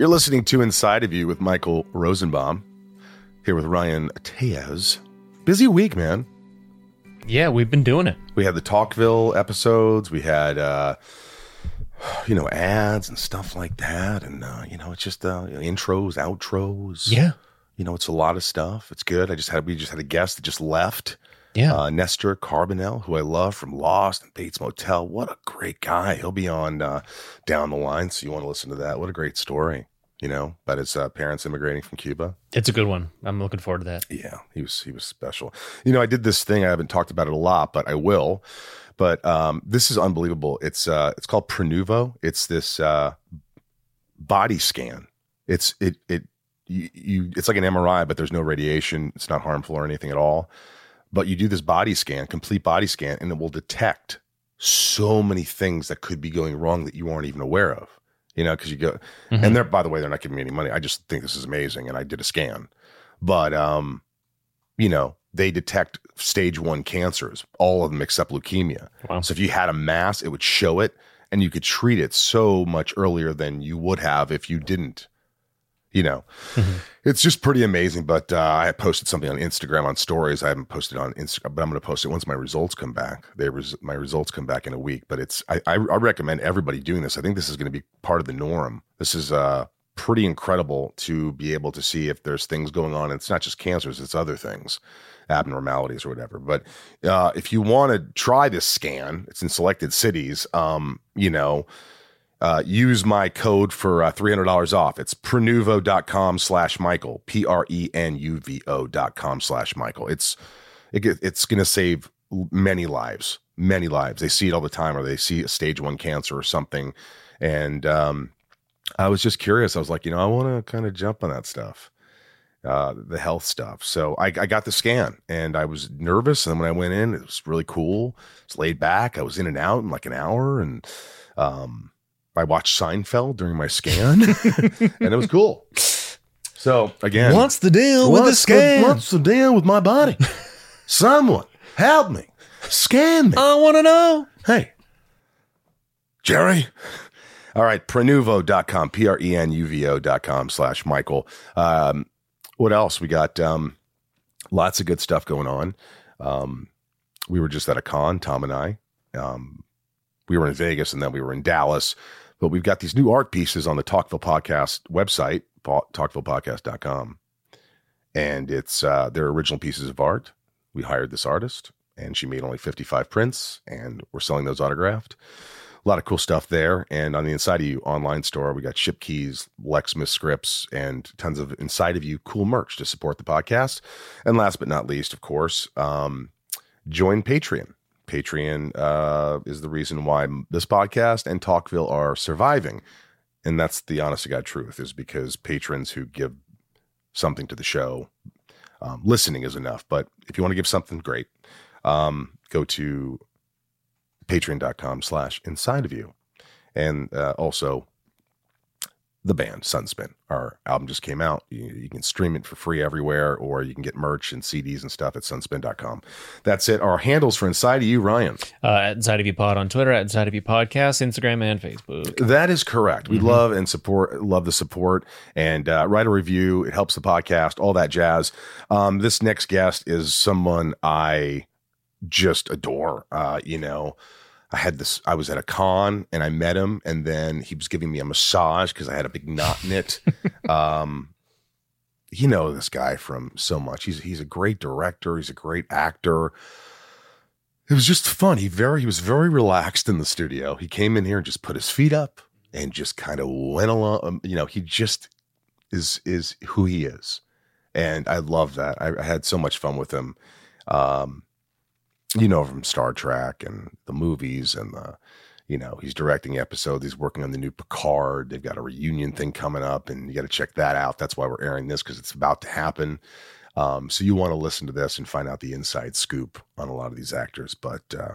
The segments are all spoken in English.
You're listening to Inside of You with Michael Rosenbaum, here with Ryan Tejas. Busy week, man. Yeah, we've been doing it. We had the Talkville episodes. We had, uh, you know, ads and stuff like that. And, uh, you know, it's just uh, intros, outros. Yeah. You know, it's a lot of stuff. It's good. I just had, we just had a guest that just left. Yeah. Uh, Nestor Carbonell, who I love from Lost and Bates Motel. What a great guy. He'll be on uh, down the line. So you want to listen to that. What a great story, you know, about his uh, parents immigrating from Cuba. It's a good one. I'm looking forward to that. Yeah, he was he was special. You know, I did this thing. I haven't talked about it a lot, but I will. But um, this is unbelievable. It's uh, it's called Prenuvo. It's this uh, body scan. It's it it you, you it's like an MRI, but there's no radiation. It's not harmful or anything at all. But you do this body scan, complete body scan, and it will detect so many things that could be going wrong that you aren't even aware of. You know, because you go, Mhm. and they're by the way, they're not giving me any money. I just think this is amazing, and I did a scan, but um, you know, they detect stage one cancers, all of them except leukemia. Wow. So if you had a mass, it would show it, and you could treat it so much earlier than you would have if you didn't. You know, it's just pretty amazing. But uh, I posted something on Instagram on stories. I haven't posted on Instagram, but I'm going to post it once my results come back. They res- my results come back in a week. But it's I, I, I recommend everybody doing this. I think this is going to be part of the norm. This is uh, pretty incredible to be able to see if there's things going on. It's not just cancers; it's other things, abnormalities or whatever. But uh, if you want to try this scan, it's in selected cities. Um, you know uh, use my code for uh, $300 off. It's prenuvo.com slash Michael, P R E N U V O dot com slash Michael. It's, it, it's going to save many lives, many lives. They see it all the time or they see a stage one cancer or something. And um, I was just curious. I was like, you know, I want to kind of jump on that stuff. Uh, the health stuff. So I, I got the scan and I was nervous. And when I went in, it was really cool. It's laid back. I was in and out in like an hour. And, um, I watched Seinfeld during my scan, and it was cool. So again, What's the deal with the scan? what's the deal with my body? Someone help me, scan me. I want to know. hey, Jerry. All right, prenuvo.com, P R E N U V O.com slash Michael. Um, what else? We got um, lots of good stuff going on. Um, we were just at a con, Tom and I. Um, we were in Vegas and then we were in Dallas. But we've got these new art pieces on the Talkville Podcast website, talkvillepodcast.com. And it's uh, their original pieces of art. We hired this artist and she made only 55 prints and we're selling those autographed. A lot of cool stuff there. And on the Inside of You online store, we got ship keys, Lexmas scripts, and tons of Inside of You cool merch to support the podcast. And last but not least, of course, um, join Patreon. Patreon uh, is the reason why this podcast and Talkville are surviving. And that's the honest to God truth, is because patrons who give something to the show, um, listening is enough. But if you want to give something, great. Um, go to patreon.com slash inside of you. And uh, also the band Sunspin. Our album just came out. You, you can stream it for free everywhere, or you can get merch and CDs and stuff at sunspin.com. That's it. Our handles for Inside of You, Ryan. Uh, at Inside of You Pod on Twitter, at Inside of You Podcast, Instagram, and Facebook. That is correct. We love and support, love the support, and uh, write a review. It helps the podcast, all that jazz. Um, this next guest is someone I just adore. Uh, you know, I had this. I was at a con and I met him, and then he was giving me a massage because I had a big knot in it. um, you know this guy from so much. He's he's a great director. He's a great actor. It was just fun. He very he was very relaxed in the studio. He came in here and just put his feet up and just kind of went along. Um, you know, he just is is who he is, and I love that. I, I had so much fun with him. Um, you know, from Star Trek and the movies and the, you know, he's directing episodes. He's working on the new Picard. They've got a reunion thing coming up, and you got to check that out. That's why we're airing this because it's about to happen. Um, so you want to listen to this and find out the inside scoop on a lot of these actors. But uh,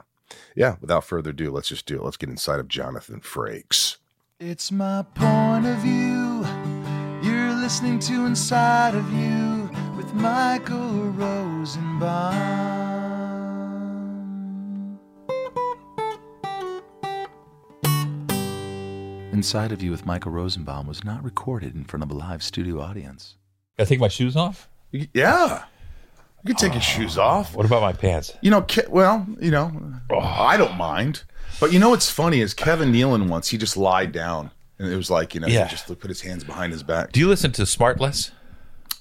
yeah, without further ado, let's just do it. Let's get inside of Jonathan Frakes. It's my point of view. You're listening to Inside of You with Michael Rosenbaum. Inside of You with Michael Rosenbaum was not recorded in front of a live studio audience. Gotta take my shoes off? Yeah, you can take your ah. shoes off. What about my pants? You know, Ke- well, you know, I don't mind. But you know what's funny is Kevin Nealon once he just lied down, and it was like you know Yeah. he just put his hands behind his back. Do you listen to Smartless?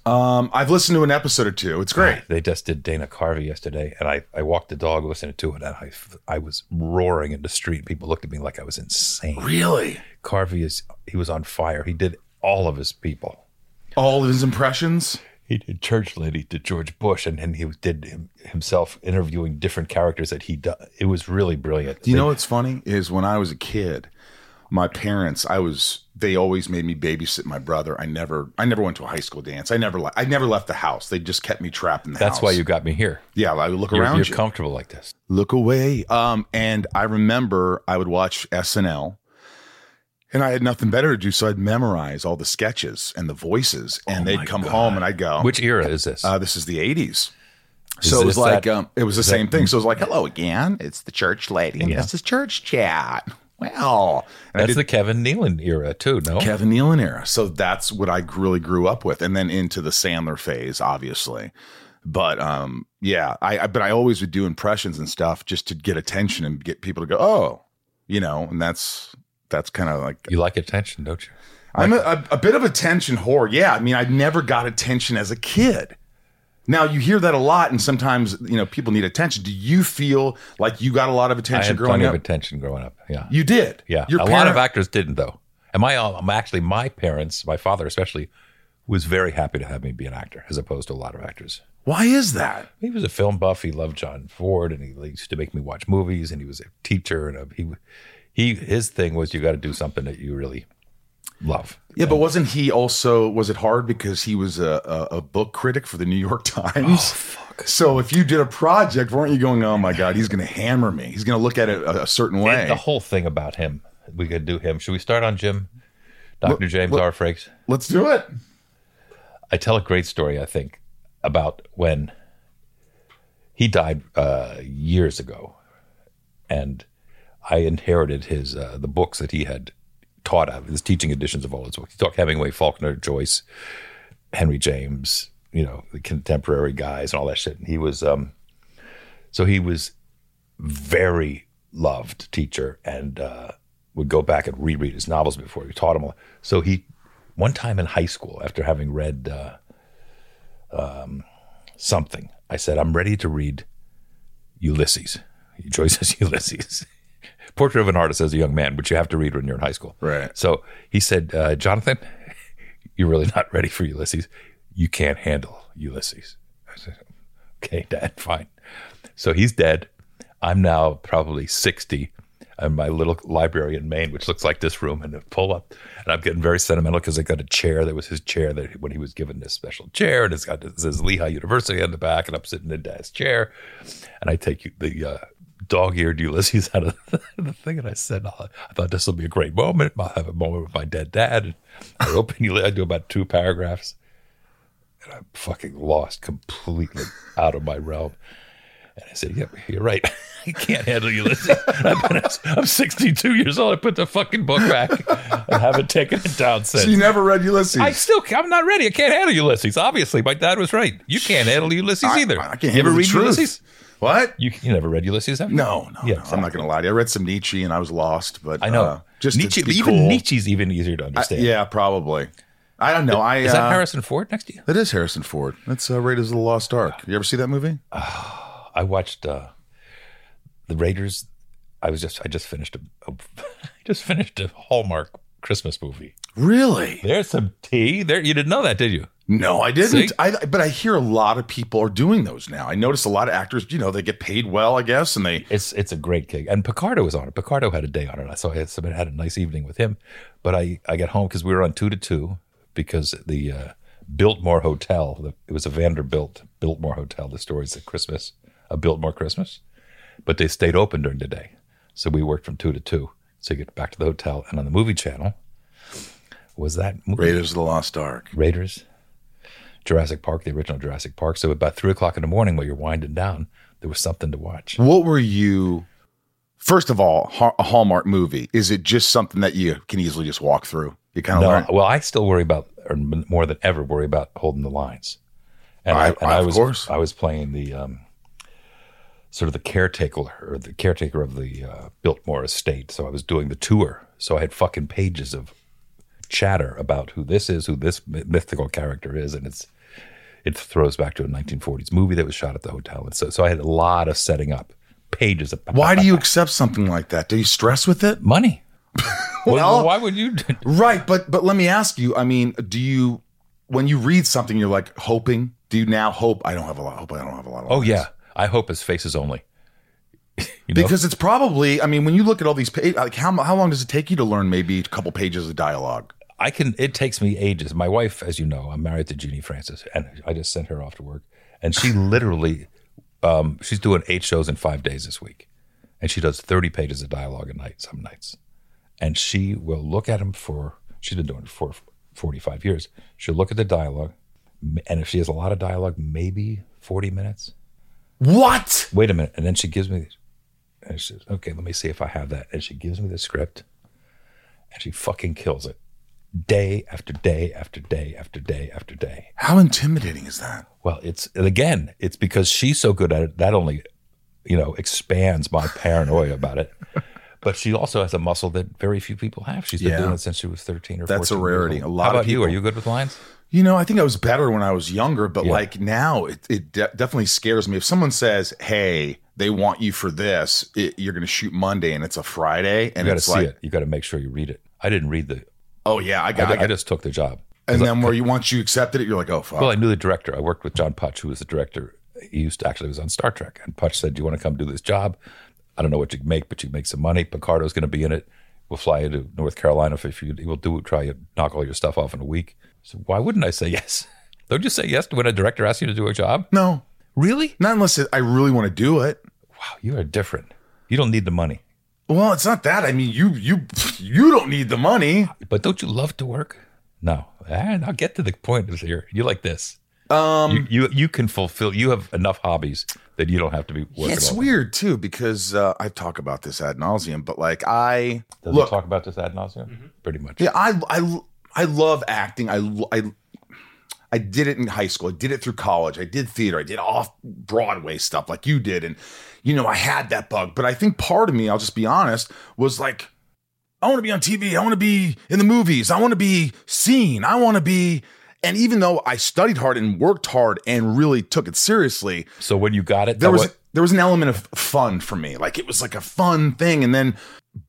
Um, I've listened to an episode or two. It's great. They just did Dana Carvey yesterday, and I, I walked the dog listening to it, and I, I was roaring in the street. People looked at me like I was insane. Really, Carvey is he was on fire. He did all of his people. all of his impressions. He did Church Lady to George Bush, and then he did him, himself interviewing different characters that he done. It was really brilliant. Do you know what's funny is when I was a kid, my parents, I was they always made me babysit my brother. I never I never went to a high school dance. I never I never left the house. They just kept me trapped in the house. That's house. why you got me here. Yeah, I would look You're, around you're you. comfortable like this. look away. Um, and I remember I would watch SNL, and I had nothing better to do, so I'd memorize all the sketches and the voices, and Oh they'd come God. home, and I'd go, Which era is this? Uh, this is the '80s. Is so it was like that- um, it was the same that- thing. So it was like, "Hello again, it's the church lady, and Yeah. this is church chat." Well, and That's did the Kevin Nealon era too. No, Kevin Nealon era. So that's what I really grew up with, and then into the Sandler phase, obviously. But um, yeah, I, I but I always would do impressions and stuff just to get attention and get people to go, oh, you know, and that's that's kind of like you like attention, don't you? I'm a, a, a bit of attention whore. Yeah, I mean, I never got attention as a kid. Now you hear that a lot, and sometimes you know people need attention. Do you feel like you got a lot of I attention had growing plenty up? of attention growing up. Yeah, You did, yeah. Your a lot of actors didn't though. And my, um, actually, my parents, my father especially, was very happy to have me be an actor, as opposed to a lot of actors. Why is that? He was a film buff. He loved John Ford, and he used to make me watch movies. And he was a teacher, and a, he, he, his thing was you got to do something that you really love. Yeah, but wasn't he also was it hard because he was a, a, a book critic for the New York Times? fuck. So if you did a project, weren't you going, "Oh my god, he's going to hammer me. He's going to look at it a, a certain way." The whole thing about him, we could do him. Should we start on Jim, Doctor James R. Frakes? Let's do it. I tell a great story, I think, about when he died uh, years ago, and I inherited his uh, the books that he had taught out, his teaching editions of all his books. He taught Hemingway, Faulkner, Joyce, Henry James, you know, the contemporary guys and all that shit. And he was, um, so he was very loved teacher and uh, would go back and reread his novels before he taught them. So he, one time in high school, after having read uh, um, something, I said, I'm ready to read Ulysses, Joyce's Ulysses. Portrait of an Artist as a Young Man, which you have to read when you're in high school. Right. So he said, uh, Jonathan, you're really not ready for Ulysses. You can't handle Ulysses. I said, okay, Dad, fine. So he's dead. I'm now probably 60. I'm my little library in Maine, which looks like this room, and I pull up, and I'm getting very sentimental because I got a chair that was his chair that when he was given this special chair, and it's got it says Lehigh University on the back, and I'm sitting in Dad's chair, and I take you- the uh, dog-eared Ulysses out of the thing, and I said, oh, I thought this will be a great moment. I'll have a moment with my dead dad. And I open Ulysses. I do about two paragraphs, and I'm fucking lost completely out of my realm. And I said, "Yep, you're right. I can't handle Ulysses. I'm 62 years old. I put the fucking book back and haven't taken it down since. So you never read Ulysses? I still, I'm not ready. I can't handle Ulysses. Obviously, my dad was right. You can't handle Ulysses I- either. I can't you handle ever the read truth. Ulysses? What? You, you never read Ulysses? Have you? No, no, Yeah, no. I'm not going to lie to you. I read some Nietzsche and I was lost, but I know. uh, just Nietzsche, even cool. Nietzsche's even easier to I- understand. yeah, probably. I don't know. I Is that uh, Harrison Ford next to you? That is Harrison Ford. That's uh, Raiders of the Lost Ark. You ever see that movie? I watched uh, the Raiders. I was just I just finished a, a I just finished a Hallmark Christmas movie. Really? There's some tea there. You didn't know that, did you? No, I didn't. See? I, but I hear a lot of people are doing those now. I notice a lot of actors, you know, they get paid well, I guess, and they. It's it's a great gig, and Picardo was on it. Picardo had a day on it, so I had, a nice evening with him. But I I got home because we were on two to two because the uh, Biltmore Hotel, the, it was a Vanderbilt Biltmore Hotel. The stories at Christmas, a Biltmore Christmas, but they stayed open during the day, so we worked from two to two. So you get back to the hotel, and on the movie channel was that movie, Raiders of the Lost Ark. Raiders, Jurassic Park, the original Jurassic Park. So about three o'clock in the morning, while you're winding down, there was something to watch. What were you? First of all, ha- a Hallmark movie. Is it just something that you can easily just walk through? You kind of No, learn. well, I still worry about, or more than ever, worry about holding the lines. And I- I, and I- I of was, course. I was playing the um, sort of the caretaker or the caretaker of the uh, Biltmore estate. So I was doing the tour. So I had fucking pages of chatter about who this is, who this mythical character is, and it's it throws back to a 1940s movie that was shot at the hotel. And so, so I had a lot of setting up pages of Why do you accept something like that? Do you stress with it? money? well, Well- why would you? Right, but but let me ask you. I mean, do you when you read something, you're like hoping? Do you now hope? I don't have a lot. Hope I don't have a lot of. Oh lines. yeah, I hope his faces only. you know? because it's probably. I mean, when you look at all these, pa- like how how long does it take you to learn maybe a couple pages of dialogue? I can. It takes me ages. My wife, as you know, I'm married to Genie Francis, and I just sent her off to work, and she literally, um, she's doing eight shows in five days this week, and she does 30 pages of dialogue a night some nights, and she will look at them for. She's been doing it for 45 years. She'll look at the dialogue, and if she has a lot of dialogue, maybe 40 minutes. What? Wait a minute, and then she gives me, and she says, "Okay, let me see if I have that," and she gives me the script, and she fucking kills it day after day after day after day after day. How intimidating is that? Well, it's again, it's because she's so good at it that only, you know, expands my paranoia about it. But she also has a muscle that very few people have. She's been Yeah. doing it since she was thirteen or. That's a 14 years rarity. A lot How of about you? Are you good with lines? You know, I think I was better when I was younger, but Yeah. like now, it, it de- definitely scares me. If someone says, "Hey, they want you for this," it, you're going to shoot Monday, and it's a Friday, and You got to it's see like, it. You got to make sure you read it. I didn't read the. "Oh yeah, I I, got." I, I got just took the job. and then where you once you accepted it, you're like, "Oh fuck." Well, I knew the director. I worked with John Putch, who was the director. He used to actually was on Star Trek. And Putch said, "Do you want to come do this job? I don't know what you make, but you make some money. Picardo's going to be in it. We'll fly you to North Carolina if you. We'll do try to knock all your stuff off in a week." So why wouldn't I say yes? Don't you say yes to when a director asks you to do a job? no, Really? not unless it, I really want to do it. Wow, you are different. You don't need the money, Well, it's not that. I mean, you you you don't need the money. but don't you love to work? No, and I'll get to the point is here. You like this. Um, you, you you can fulfill. You have enough hobbies that you don't have to be working. Yeah, it's all- weird too because uh, I talk about this ad nauseum, but like I Does look, he talk about this ad nauseum? Pretty much. Yeah, I I I love acting. I I I did it in high school. I did it through college. I did theater. I did off Broadway stuff like you did, and you know I had that bug. But I think part of me, I'll just be honest, was like, I want to be on TV. I want to be in the movies. I want to be seen. I want to be. And even though I studied hard and worked hard and really took it seriously, So when you got it, there was wa- there was an element of fun for me. Like it was like a fun thing, and then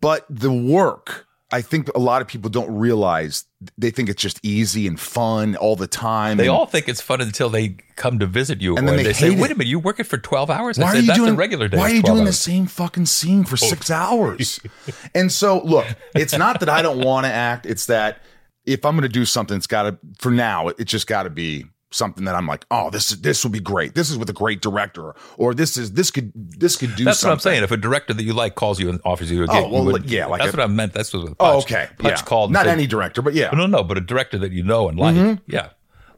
but the work. I think a lot of people don't realize they think it's just easy and fun all the time. they and all think it's fun until they come to visit you, And then or they say, hate "Wait a minute, you work it for twelve hours?" why I are said, you "That's doing a regular day." Why are you 12 doing the same fucking scene for oh. six hours? and so, look, it's not that I don't want to act. It's that if I'm going to do something, it's got to. For now, it just got to be something that I'm like, oh, this this will be great. This is with a great director, or this is this could this could do. That's something. what I'm saying. If a director that you like calls you and offers you a oh, gig, Oh, well, would- yeah, like that's a- what I meant. That's what Putch, Oh, okay. Putch yeah. called. Not said- any director, but yeah. No, no, but a director that you know and like. Mm-hmm. Yeah,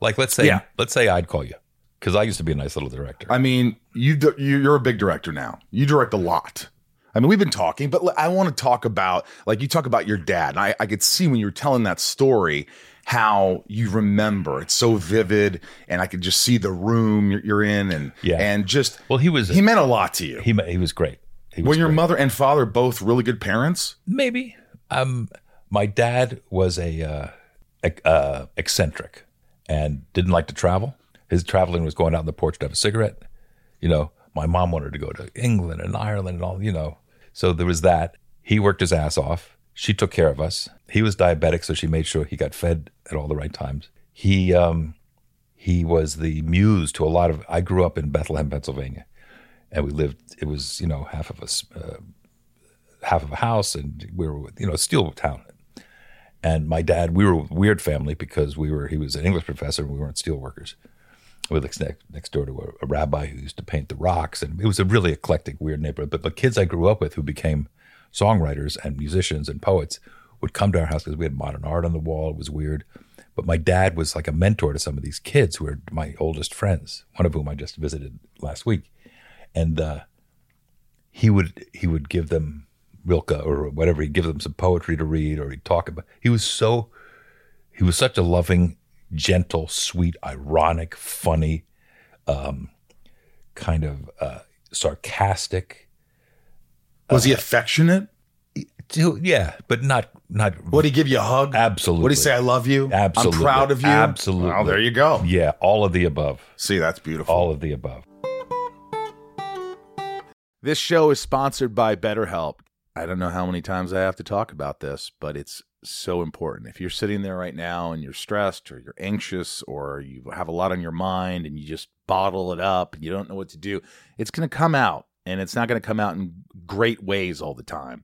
like let's say, Yeah. let's say I'd call you because I used to be a nice little director. I mean, you- you're a big director now. You direct a lot. I mean, we've been talking, but I want to talk about like you talk about your dad, and I, I could see when you were telling that story how you remember. It's so vivid, and I could just see the room you're, in, and Yeah. and just well, he was he meant a lot to you. he he was great. He was Were your great. mother and father both really good parents? Maybe. Um, my dad was a uh, ec- uh, eccentric and didn't like to travel. His traveling was going out on the porch to have a cigarette. You know, my mom wanted to go to England and Ireland and all. You know, so there was that. He worked his ass off. She took care of us. He was diabetic, so she made sure he got fed at all the right times. He um, he was the muse to a lot of. I grew up in Bethlehem, Pennsylvania, and we lived. It was you know half of us, uh, half of a house, and we were you know a steel town. And my dad, we were a weird family because we were. He was an English professor, and we weren't steel workers. We lived next, next door to a, a rabbi who used to paint the rocks, and it was a really eclectic, weird neighborhood. But the kids I grew up with, who became songwriters and musicians and poets, would come to our house because we had modern art on the wall. It was weird. But my dad was like a mentor to some of these kids who are my oldest friends, one of whom I just visited last week. And uh, he would he would give them Rilke or whatever. He'd give them some poetry to read, or he'd talk about. He was so he was such a loving, gentle, sweet, ironic, funny, um, kind of uh, sarcastic. Was he affectionate? Dude, Yeah, but not not Would he give you a hug? absolutely. Would he say, I love you? Absolutely. I'm proud of you. Absolutely. Well, there you go. Yeah, all of the above. See, that's beautiful. All of the above. This show is sponsored by BetterHelp. I don't know how many times I have to talk about this, but it's so important. If you're sitting there right now and you're stressed or you're anxious or you have a lot on your mind and you just bottle it up and you don't know what to do, it's going to come out and it's not going to come out in great ways all the time.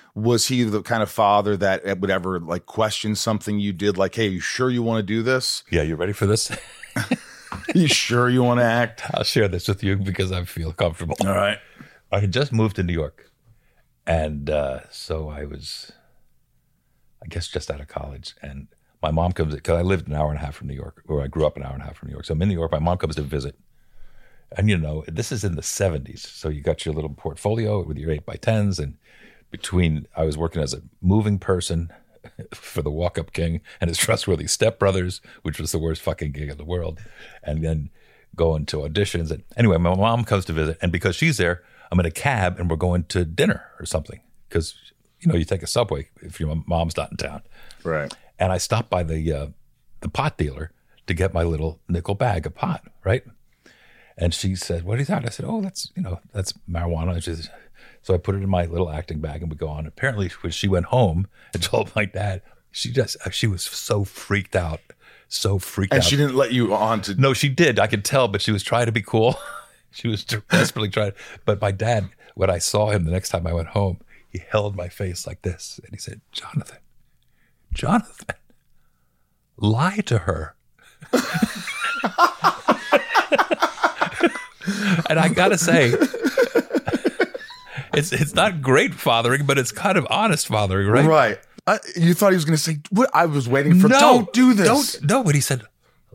was he the kind of father that would ever like question something you did like, hey, you sure you want to do this? Yeah, you ready for this? you sure you want to act? I'll share this with you because I feel comfortable. All right. I had just moved to New York, and uh, so I was, I guess, just out of college. And my mom comes because I lived an hour and a half from New York, or I grew up an hour and a half from New York. So I'm in New York. My mom comes to visit, and you know, this is in the '70s. So you got your little portfolio with your eight by tens, and between I was working as a moving person for the Walk Up King and his trustworthy stepbrothers, which was the worst fucking gig in the world, and then going to auditions. And anyway, my mom comes to visit, and because she's there, I'm in a cab and we're going to dinner or something because you know you take a subway if your mom's not in town. Right. And I stopped by the uh, the pot dealer to get my little nickel bag of pot, right? And she said, "What is that?" I said, "Oh, that's you know that's marijuana." And she said, so I put it in my little acting bag and we go on. Apparently, when she went home and told my dad, she just uh, she was so freaked out, so freaked And out. And she didn't let you on to. No, she did. I could tell, but she was trying to be cool. she was desperately trying. But my dad, when I saw him the next time I went home, he held my face like this and he said, Jonathan, Jonathan, lie to her. and I gotta say, it's it's not great fathering, but it's kind of honest fathering, right? Right. I, you thought he was going to say, "What?" I was waiting for. don't do this. Don't no, but he said,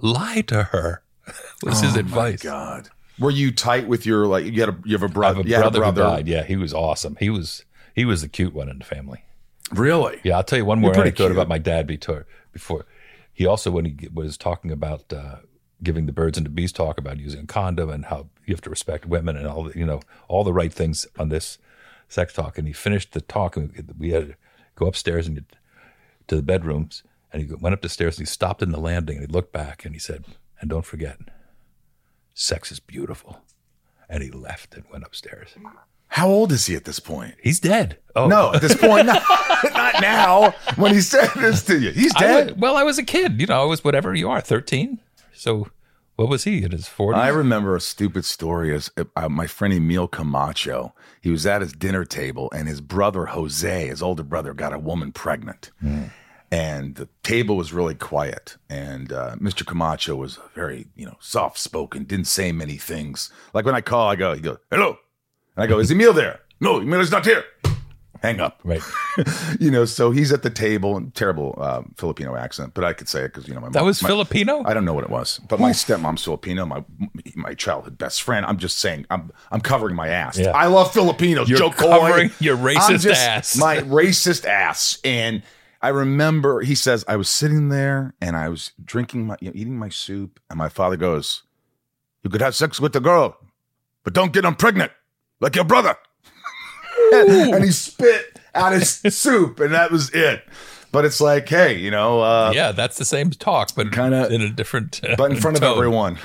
lie to her. Was his Oh, advice. My God. Were you tight with your like? You had a you have a I brother. have a had brother, who died. Yeah, he was awesome. He was he was the cute one in the family. Really? Yeah, I'll tell you one more anecdote cute. about my dad before. Before he also when he was talking about uh, giving the birds and the bees talk about using a condom and how you have to respect women and all the you know all the right things on this sex talk. And he finished the talk and we had to go upstairs and get to the bedrooms. And he went up the stairs and he stopped in the landing and he looked back and he said, "And don't forget, sex is beautiful." And he left and went upstairs. How old is he at this point? He's dead. Oh No, at this point, not, not now. When he said this to you, he's I dead. was, well, I was a kid. You know, I was whatever you are, thirteen. So, what was he in his forties? I remember a stupid story as uh, my friend Emil Camacho. He was at his dinner table, and his brother Jose, his older brother, got a woman pregnant, and the table was really quiet. And uh, Mr. Camacho was very, you know, soft spoken, didn't say many things. Like when I call, I go, he goes, "Hello," and I go, "Is Emil there?" No, Emil is not here. Hang up. right. You know, so he's at the table, terrible um, Filipino accent, but I could say it because you know my That was my- Filipino. I don't know what it was, but my stepmom's Filipino, my my childhood best friend. I'm just saying, I'm I'm covering my ass. Yeah. I love Filipinos. You're Jo Koy. covering your racist just- ass. My racist ass. And I remember he says I was sitting there and I was drinking my, you know, eating my soup, and my father goes, "You could have sex with the girl, but don't get them pregnant like your brother." And he spit out his soup, and that was it. But it's like, hey, you know, uh, yeah, that's the same talk, but Kinda- in a different. uh, but in front of tone. everyone.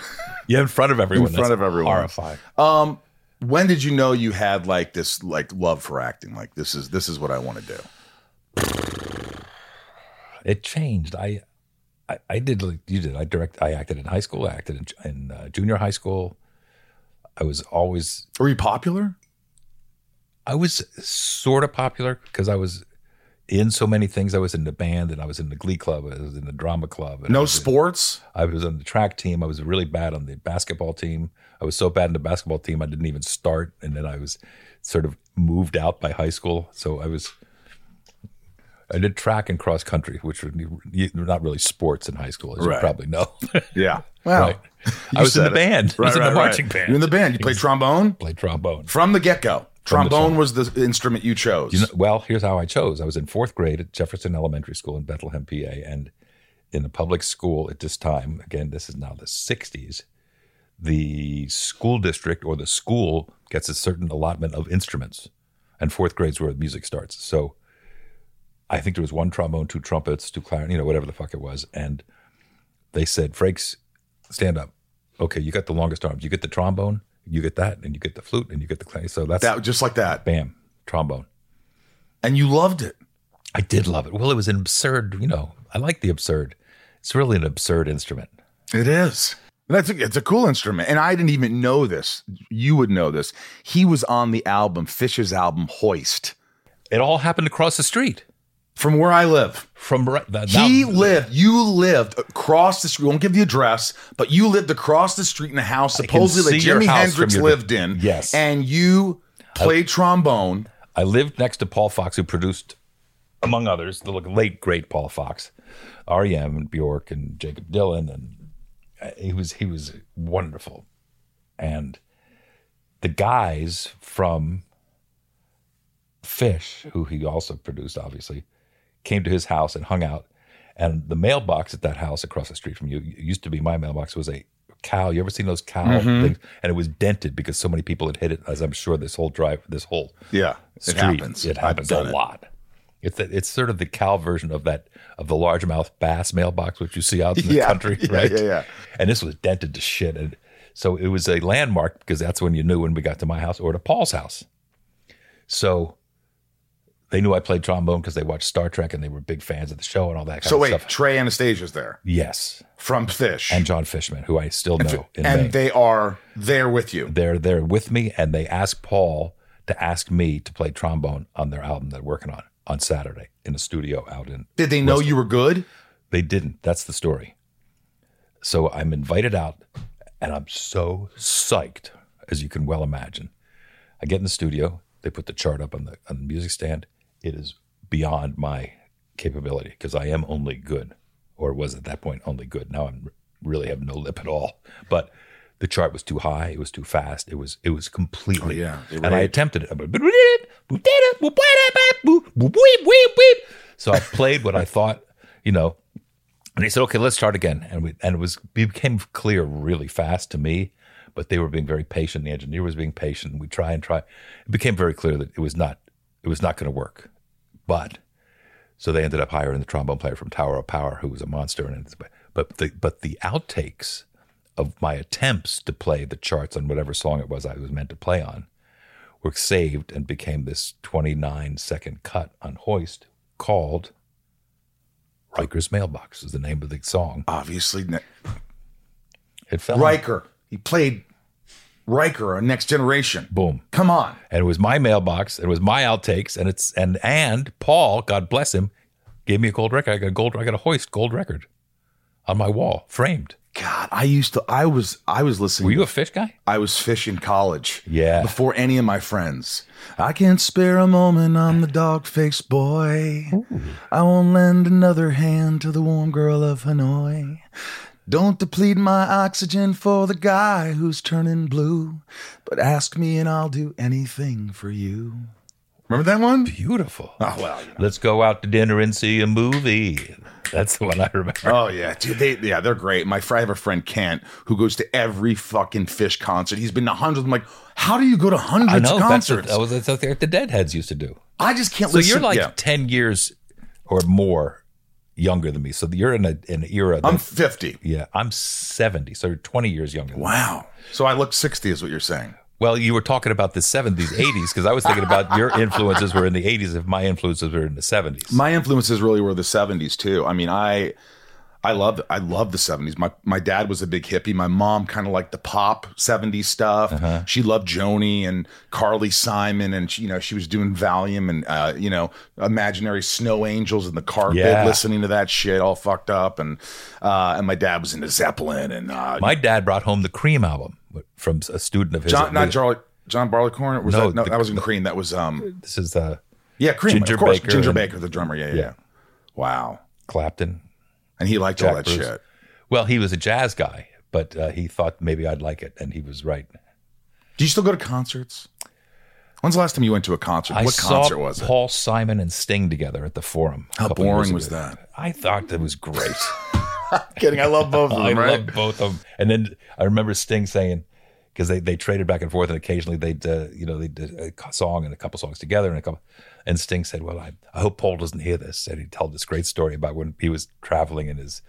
Yeah, in front of everyone. In front That's of everyone. Horrifying. Um, when did you know you had like this like love for acting? Like this is this is what I want to do. It changed. I, I, I did like you did. I direct. I acted in high school. I acted in, in uh, junior high school. I was always. Were you popular? I was sort of popular because I was in so many things. I was in the band and I was in the glee club. I was in the drama club. and I No in- sports? I was on the track team. I was really bad on the basketball team. I was so bad in the basketball team, I didn't even start. And then I was sort of moved out by high school. So I was, I did track and cross country, which were not really sports in high school, as Right. you probably know. Yeah. Well, right. I was in the it. band. I was in the marching right. band. You're in the band. You played trombone Played trombone. from the get go. Trombone was the instrument you chose. You know, well, here's how I chose. I was in fourth grade at Jefferson Elementary School in Bethlehem, PA, and in the public school at this time. Again, this is now the '60s. The school district or the school gets a certain allotment of instruments, and fourth grade's where the music starts. So, I think there was one trombone, two trumpets, two clarinet, you know, whatever the fuck it was, and they said, "Frakes, stand up." Okay, you got the longest arms. You get the trombone, you get that, and you get the flute, and you get the clay. So that's that just like that. bam, trombone. And you loved it. I did love it. Well, it was an absurd, you know, I like the absurd. It's really an absurd instrument. It is. That's a, it's a cool instrument. And I didn't even know this. You would know this. He was on the album, Phish's album, Hoist. It all happened across the street. From where I live. From right, that, He now- lived, you lived across the street. We won't give the address, but you lived across the street in a house supposedly your Jimi Hendrix lived in. Yes. And you played trombone. I lived next to Paul Fox, who produced, among others, the late great Paul Fox, REM and Bjork and Jakob Dylan, and uh, he was he was wonderful, and the guys from Phish, who he also produced, obviously, came to his house and hung out, and the mailbox at that house across the street from you used to be my mailbox was a cow. You ever seen those cow mm-hmm. things? And it was dented because so many people had hit it, as I'm sure this whole drive, this whole Yeah. It happens. It happens a it. lot. It's the, it's sort of the cow version of that of the largemouth bass mailbox which you see out in the Yeah. country, Yeah, right? yeah, yeah. And this was dented to shit, and so it was a landmark because that's when you knew when we got to my house or to Paul's house. So they knew I played trombone because they watched Star Trek and they were big fans of the show and all that kind of stuff. So of wait, stuff. Trey Anastasio's there Yes, from Phish. and Jon Fishman, who I still know in and they are there with you. they're there with me and they asked Paul to ask me to play trombone on their album they're working on on Saturday in the studio out in Did they know you were good? they didn't that's the story so I'm invited out and I'm so psyched as you can well imagine I get in the studio they put the chart up on the on the music stand it is beyond my capability because I am only good or was at that point only good now I'm really have no lip at all but the chart was too high it was too fast it was it was completely Oh, yeah, it and I attempted it so I played what I thought you know and he said, "Okay, let's start again." And we and it was became clear really fast to me, but they were being very patient. The engineer was being patient. We try and try. It became very clear that it was not it was not going to work. But so they ended up hiring the trombone player from Tower of Power, who was a monster. And but the but the outtakes of my attempts to play the charts on whatever song it was I was meant to play on were saved and became this 29 second cut on Hoist called Riker's Mailbox is the name of the song. Obviously, It fell Riker. He played Riker on Next Generation. boom. Come on. And it was my mailbox, it was my outtakes, and it's and and Paul, God bless him, gave me a gold record. I got a gold I got a hoist gold record on my wall, framed. God, I used to. I was. I was listening. Were you a Phish guy? I was Phish in college. Yeah. Before any of my friends. I can't spare a moment. I'm the dog faced boy. I won't lend another hand to the warm girl of Hanoi. Don't deplete my oxygen for the guy who's turning blue. But ask me and I'll do anything for you. Remember that one? Beautiful. Oh, well, you know. Let's go out to dinner and see a movie. That's the one I remember. Oh yeah, dude. They yeah, they're great. My friend, I have a friend Kent who goes to every fucking Phish concert. He's been to hundreds. I'm like, how do you go to hundreds I know of that's what, concerts? that was that's what the Deadheads used to do. I just can't So listen. you're like yeah. ten years or more younger than me. So you're in a, an era. That, I'm 50. yeah, I'm seventy. So you're twenty years younger. Than me. Wow. So I look 60 is what you're saying. Well, you were talking about the 70s, 80s, because I was thinking about your influences were in the 80s if my influences were in the 70s. My influences really were the 70s too. I mean, I I love I love the 70s. My my dad was a big hippie. My mom kind of liked the pop 70s stuff. Uh-huh. She loved Joni and Carly Simon and she, you know, she was doing Valium and uh, you know, imaginary snow angels in the carpet Yeah. listening to that shit all fucked up and uh and my dad was into Zeppelin and uh My dad brought home the Cream album from a student of his. John not Charlie John Barleycorn was No, that no the- that wasn't Cream that was um This is uh, yeah Cream Ginger of course Baker Ginger and- Baker the drummer yeah yeah, yeah. wow Clapton. And he liked all that Bruce. shit Well, he was a jazz guy, but uh, he thought maybe I'd like it, and he was right. Do you still go to concerts? When's the last time you went to a concert? I what concert was it? Paul Simon and Sting together at the Forum. How boring was that? I thought that was great. Kidding, I love both of them. I right? love both of them. And then I remember Sting saying, because they, they traded back and forth, and occasionally they'd uh, you know they did a song and a couple songs together, and a couple. And Sting said, "Well, I, I hope Paul doesn't hear this." And he told this great story about when he was traveling in his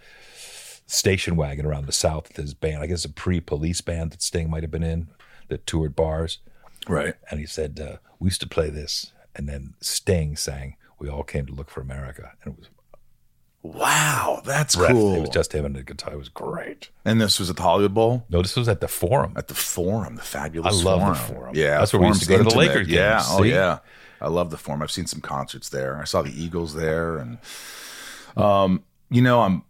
station wagon around the South with his band. I guess a pre-police band that Sting might have been in that toured bars. right. And he said, uh, "We used to play this," and then Sting sang, "We all came to look for America," and it was Wow, that's breath. cool. It was just him and the guitar. It was great. and this was at the Hollywood Bowl No, this was at the Forum. at the Forum, the fabulous. I love Forum. the Forum. Yeah, That's where we used to go to the. Lakers Yeah, games. oh See? yeah. I love the Forum. I've seen some concerts there. I saw the Eagles there, and um, you know, I'm.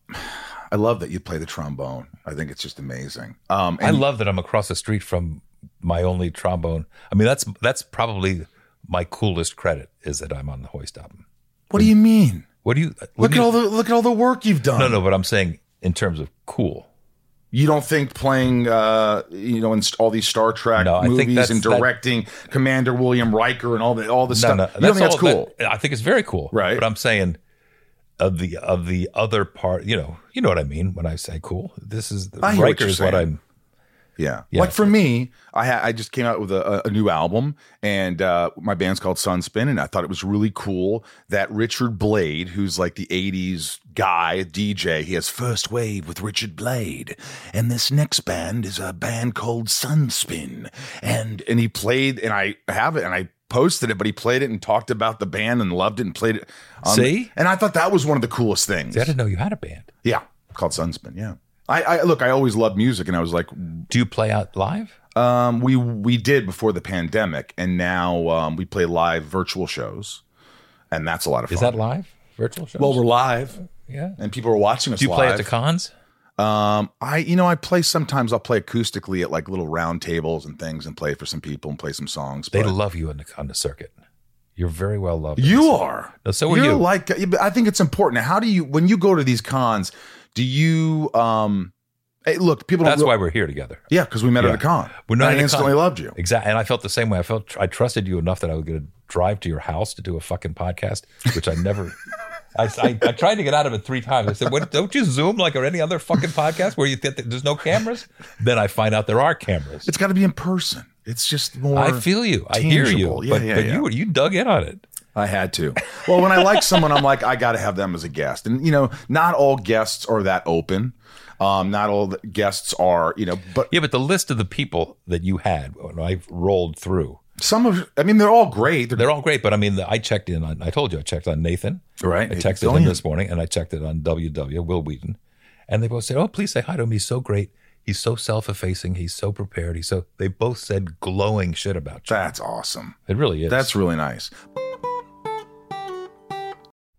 I love that you play the trombone. I think it's just amazing. Um, I love that I'm across the street from my only trombone. I mean, that's that's probably my coolest credit is that I'm on the Hoist album. what do you mean? What do you what Look do at all the look at all the work you've done. No, no, but I'm saying in terms of cool. You don't think playing, uh, you know, in all these Star Trek No, movies that's- and that- directing Commander William Riker and all the all this No, stuff. no, you don't think that's cool? that- I think it's very cool. Right. But I'm saying of the of the other part, you know, you know what I mean when I say cool. This is I what Riker is what. I'm. Yeah. Yeah. Like for me, I ha- I just came out with a, a new album, and uh, my band's called Sunspin, and I thought it was really cool that Richard Blade, who's like the '80s guy DJ, he has First Wave with Richard Blade, and this next band is a band called Sunspin, and and he played, and I have it, and I posted it, but he played it and talked about the band and loved it and played it. on- See? and I thought that was one of the coolest things. See, I didn't know you had a band. Yeah, called Sunspin. Yeah. I, I look. I always loved music, and I was like, Do you play out live? um, we we did before the pandemic, and now um, we play live virtual shows, and that's a lot of fun. Is that live? Virtual shows? Well, we're live, yeah. and people are watching us. Do you play live. at the cons? Um, I you know I play sometimes. I'll play acoustically at like little round tables and things, and play for some people and play some songs. They but love you on the on the circuit. You're very well loved. you are. No, so are You're you. Like I think it's important. How do you when you go to these cons? Do you um? Hey, look, people. That's why we're here together. Yeah, because we met at a con. We're not And at I a instantly con. loved you. Exactly. And I felt the same way. I felt I trusted you enough that I was going to drive to your house to do a fucking podcast, which I never. I, I, I tried to get out of it three times. I said, what, "Don't you Zoom like or any other fucking podcast where you think that there's no cameras?" Then I find out there are cameras. It's got to be in person. It's just more. I feel you. I hear you. tangible. Yeah, but yeah, but yeah. you you dug in on it. I had to. Well, when I like someone, I'm like, I got to have them as a guest. And, you know, not all guests are that open. Um, not all the guests are, you know, but Yeah, but the list of the people that you had when I rolled through, some of, I mean, they're all great. They're, they're all great. But I mean, I checked in on. I told you I checked on Nathan. Right, I texted him this morning, and I checked it on WW Wil Wheaton, and they both said, "Oh, please say hi to him. He's so great. He's so self-effacing. He's so prepared. He's so." They both said glowing shit about you. that's awesome. It really is. That's really nice.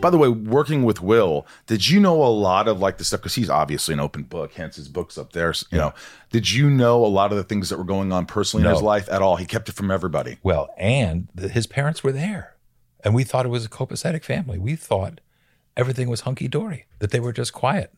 By the way, working with Wil, did you know a lot of like the stuff? Because he's obviously an open book, hence his book's up there. You know, did you know a lot of the things that were going on personally in his life at all? He kept it from everybody. well, and th- his parents were there, and we thought it was a copacetic family. We thought everything was hunky dory. That they were just quiet.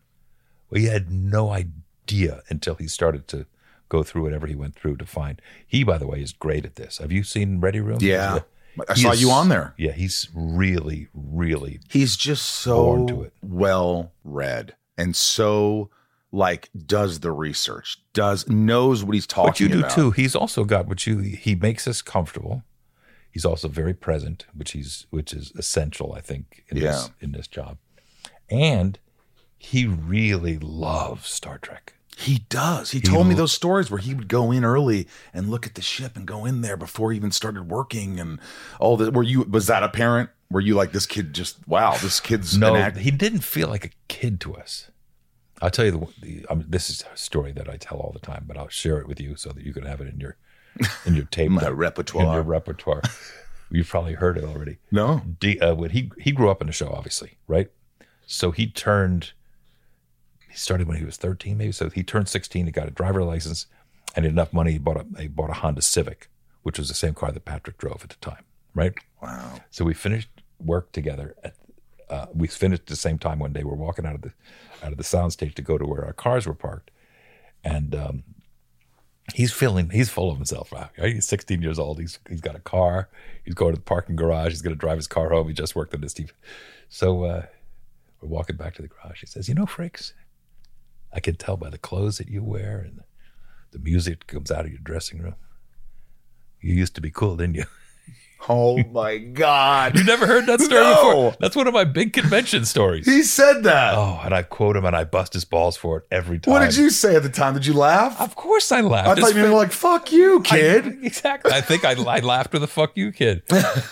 We had no idea until he started to go through whatever he went through to find. He, by the way, is great at this. Have you seen Ready Room? Yeah. I saw is- you on there. Yeah, he's really, really He's just so Born to it. well read and so like does the research, does knows what he's talking what you do about. too. He's also got what you. He makes us comfortable. He's also very present, which he's which is essential, I think, in Yeah. this in this job. And he really loves Star Trek. He does. He, told me those stories where he would go in early and look at the ship and go in there before he even started working and all that. Were you was that apparent? Were you like this kid? Just wow, this kid's No, act- he didn't feel like a kid to us. I'll tell you the, the I mean, this is a story that I tell all the time, but I'll share it with you so that you can have it in your in your tape My in your repertoire. repertoire. You've probably heard it already. No, D, uh, when he he grew up in the show, obviously, right? So he turned. He started when he was thirteen, maybe. So he turned sixteen. He got a driver license, and he had enough money. He bought a he bought a Honda Civic, which was the same car that Patrick drove at the time, right? Wow. So we finished work together. At, uh, we finished at the same time one day. We're walking out of the out of the soundstage to go to where our cars were parked, and um, he's feeling he's full of himself. Right? He's 16 years old. He's he's got a car. He's going to the parking garage. He's going to drive his car home. He just worked on this TV. So uh, we're walking back to the garage. He says, "You know, Frakes, I can tell by the clothes that you wear and the music that comes out of your dressing room. You used to be cool, didn't you?" Oh my God. You never heard that story No. before? That's one of my big convention stories. He said that. Oh, and I quote him and I bust his balls for it every time. what did you say at the time? Did you laugh? Of course I laughed. I It's thought you were like, fuck you, kid. I- exactly. I think I, I laughed with a fuck you kid.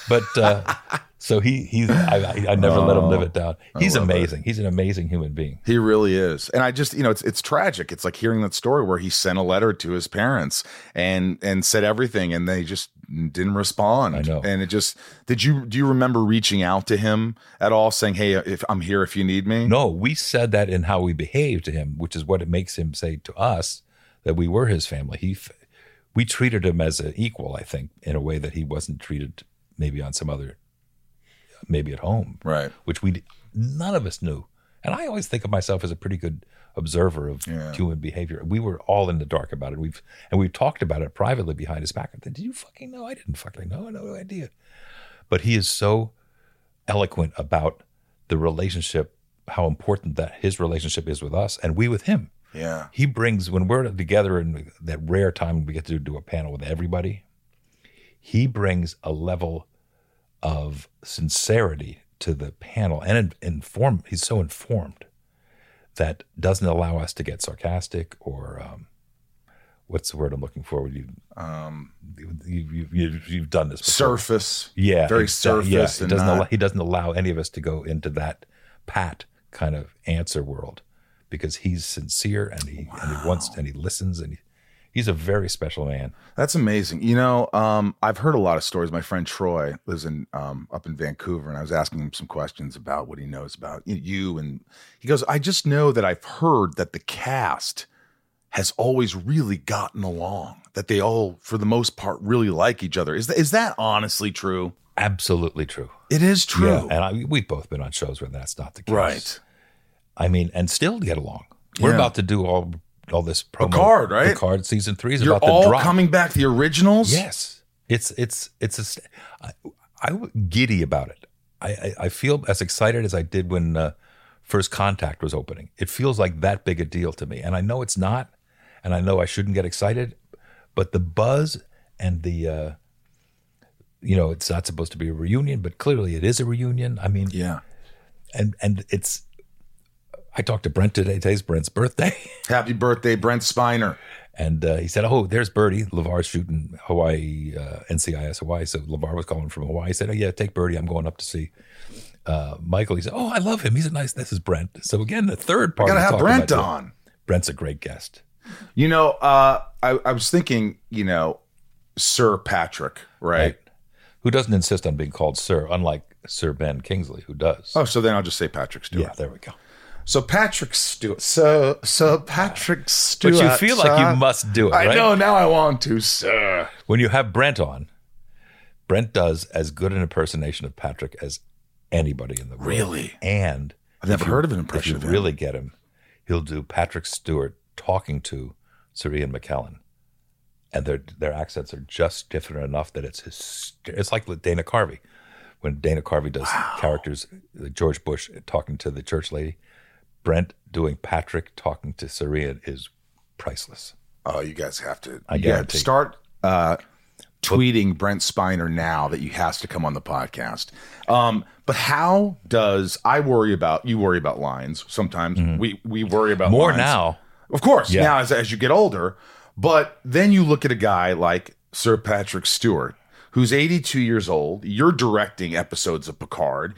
But uh, so he he's I, I, never let him live it oh, down. He's amazing. He's an amazing human being. He really is. And I just, you know, it's it's tragic. It's like hearing that story where he sent a letter to his parents and and said everything and they just didn't respond. I know. And it just did you do you remember reaching out to him at all saying, "Hey, if I'm here if you need me?" No, we said that in how we behaved to him, which is what it makes him say to us that we were his family. He, we treated him as an equal, I think, in a way that he wasn't treated maybe on some other, maybe at home, Right. which we none of us knew. And I always think of myself as a pretty good observer of Yeah. human behavior. We were all in the dark about it. We've and we've talked about it privately behind his back. I said, Did you fucking know? I didn't fucking know. I had no idea. But he is so eloquent about the relationship, how important that his relationship is with us and we with him. Yeah. He brings when we're together in that rare time we get to do a panel with everybody. He brings a level of sincerity to the panel and inform. He's so informed that doesn't allow us to get sarcastic or um, what's the word I'm looking for? You, Um you, you, you, you've done this before. surface. Yeah, Very surface Yeah, and he doesn't not- allow, he doesn't allow any of us to go into that pat kind of answer world because he's sincere and he and he wants and he listens and he, he's a very special man. That's amazing. You know, um, I've heard a lot of stories. My friend Troy lives in um, up in Vancouver, and I was asking him some questions about what he knows about you. And he goes, "I just know that I've heard that the cast has always really gotten along. That they all, for the most part, really like each other. Is that is that honestly true? Absolutely true. It is true, Yeah, and I, we've both been on shows where that's not the case. right? I mean, and still get along. We're Yeah. about to do all all this promo. Picard, right? Picard season three is You're about all drop. coming back. The originals. Yes, it's it's it's a. st- I, I giddy about it. I, I I feel as excited as I did when uh, First Contact was opening. It feels like that big a deal to me, and I know it's not, and I know I shouldn't get excited, but the buzz and the. Uh, you know, it's not supposed to be a reunion, but clearly it is a reunion. I mean, Yeah. and and it's. I talked to Brent today. Today's Brent's birthday. Happy birthday, Brent Spiner. And uh, he said, "Oh, there's Birdie. LeVar's shooting Hawaii, uh, NCIS Hawaii. So Lavar was calling from Hawaii. He said, "Oh yeah, take Birdie. I'm going up to see uh, Michael." He said, "Oh, I love him. He's a nice. This is Brent." So again, the third part. Gotta have Brent on. Brent's a great guest. You know, uh, I, I was thinking, you know, Sir Patrick, right? Who doesn't insist on being called Sir, unlike Sir Ben Kingsley, who does. Oh, so then I'll just say Patrick Stewart. yeah, there we go. So Patrick Stewart. So so Patrick Stewart. But you feel like uh, you must do it, I know now. I want to, sir. When you have Brent on, Brent does as good an impersonation of Patrick as anybody in the world. Really? And I've never you- heard of an impression If you really get him, he'll do Patrick Stewart talking to Sir Ian McKellen, and their their accents are just different enough that it's hyster- it's like Dana Carvey. When Dana Carvey does characters, like George Bush talking to the church lady, Brent doing Patrick talking to Sir Ian is priceless. Oh, you guys have to. I yeah, guarantee. start uh, tweeting Brent Spiner now that he has to come on the podcast. Um, but how does I worry about you? Worry about lines sometimes. We we worry about Mm-hmm. More lines. now. Of course, Yeah. now as, as you get older. But then you look at a guy like Sir Patrick Stewart, who's 82 years old. You're directing episodes of Picard.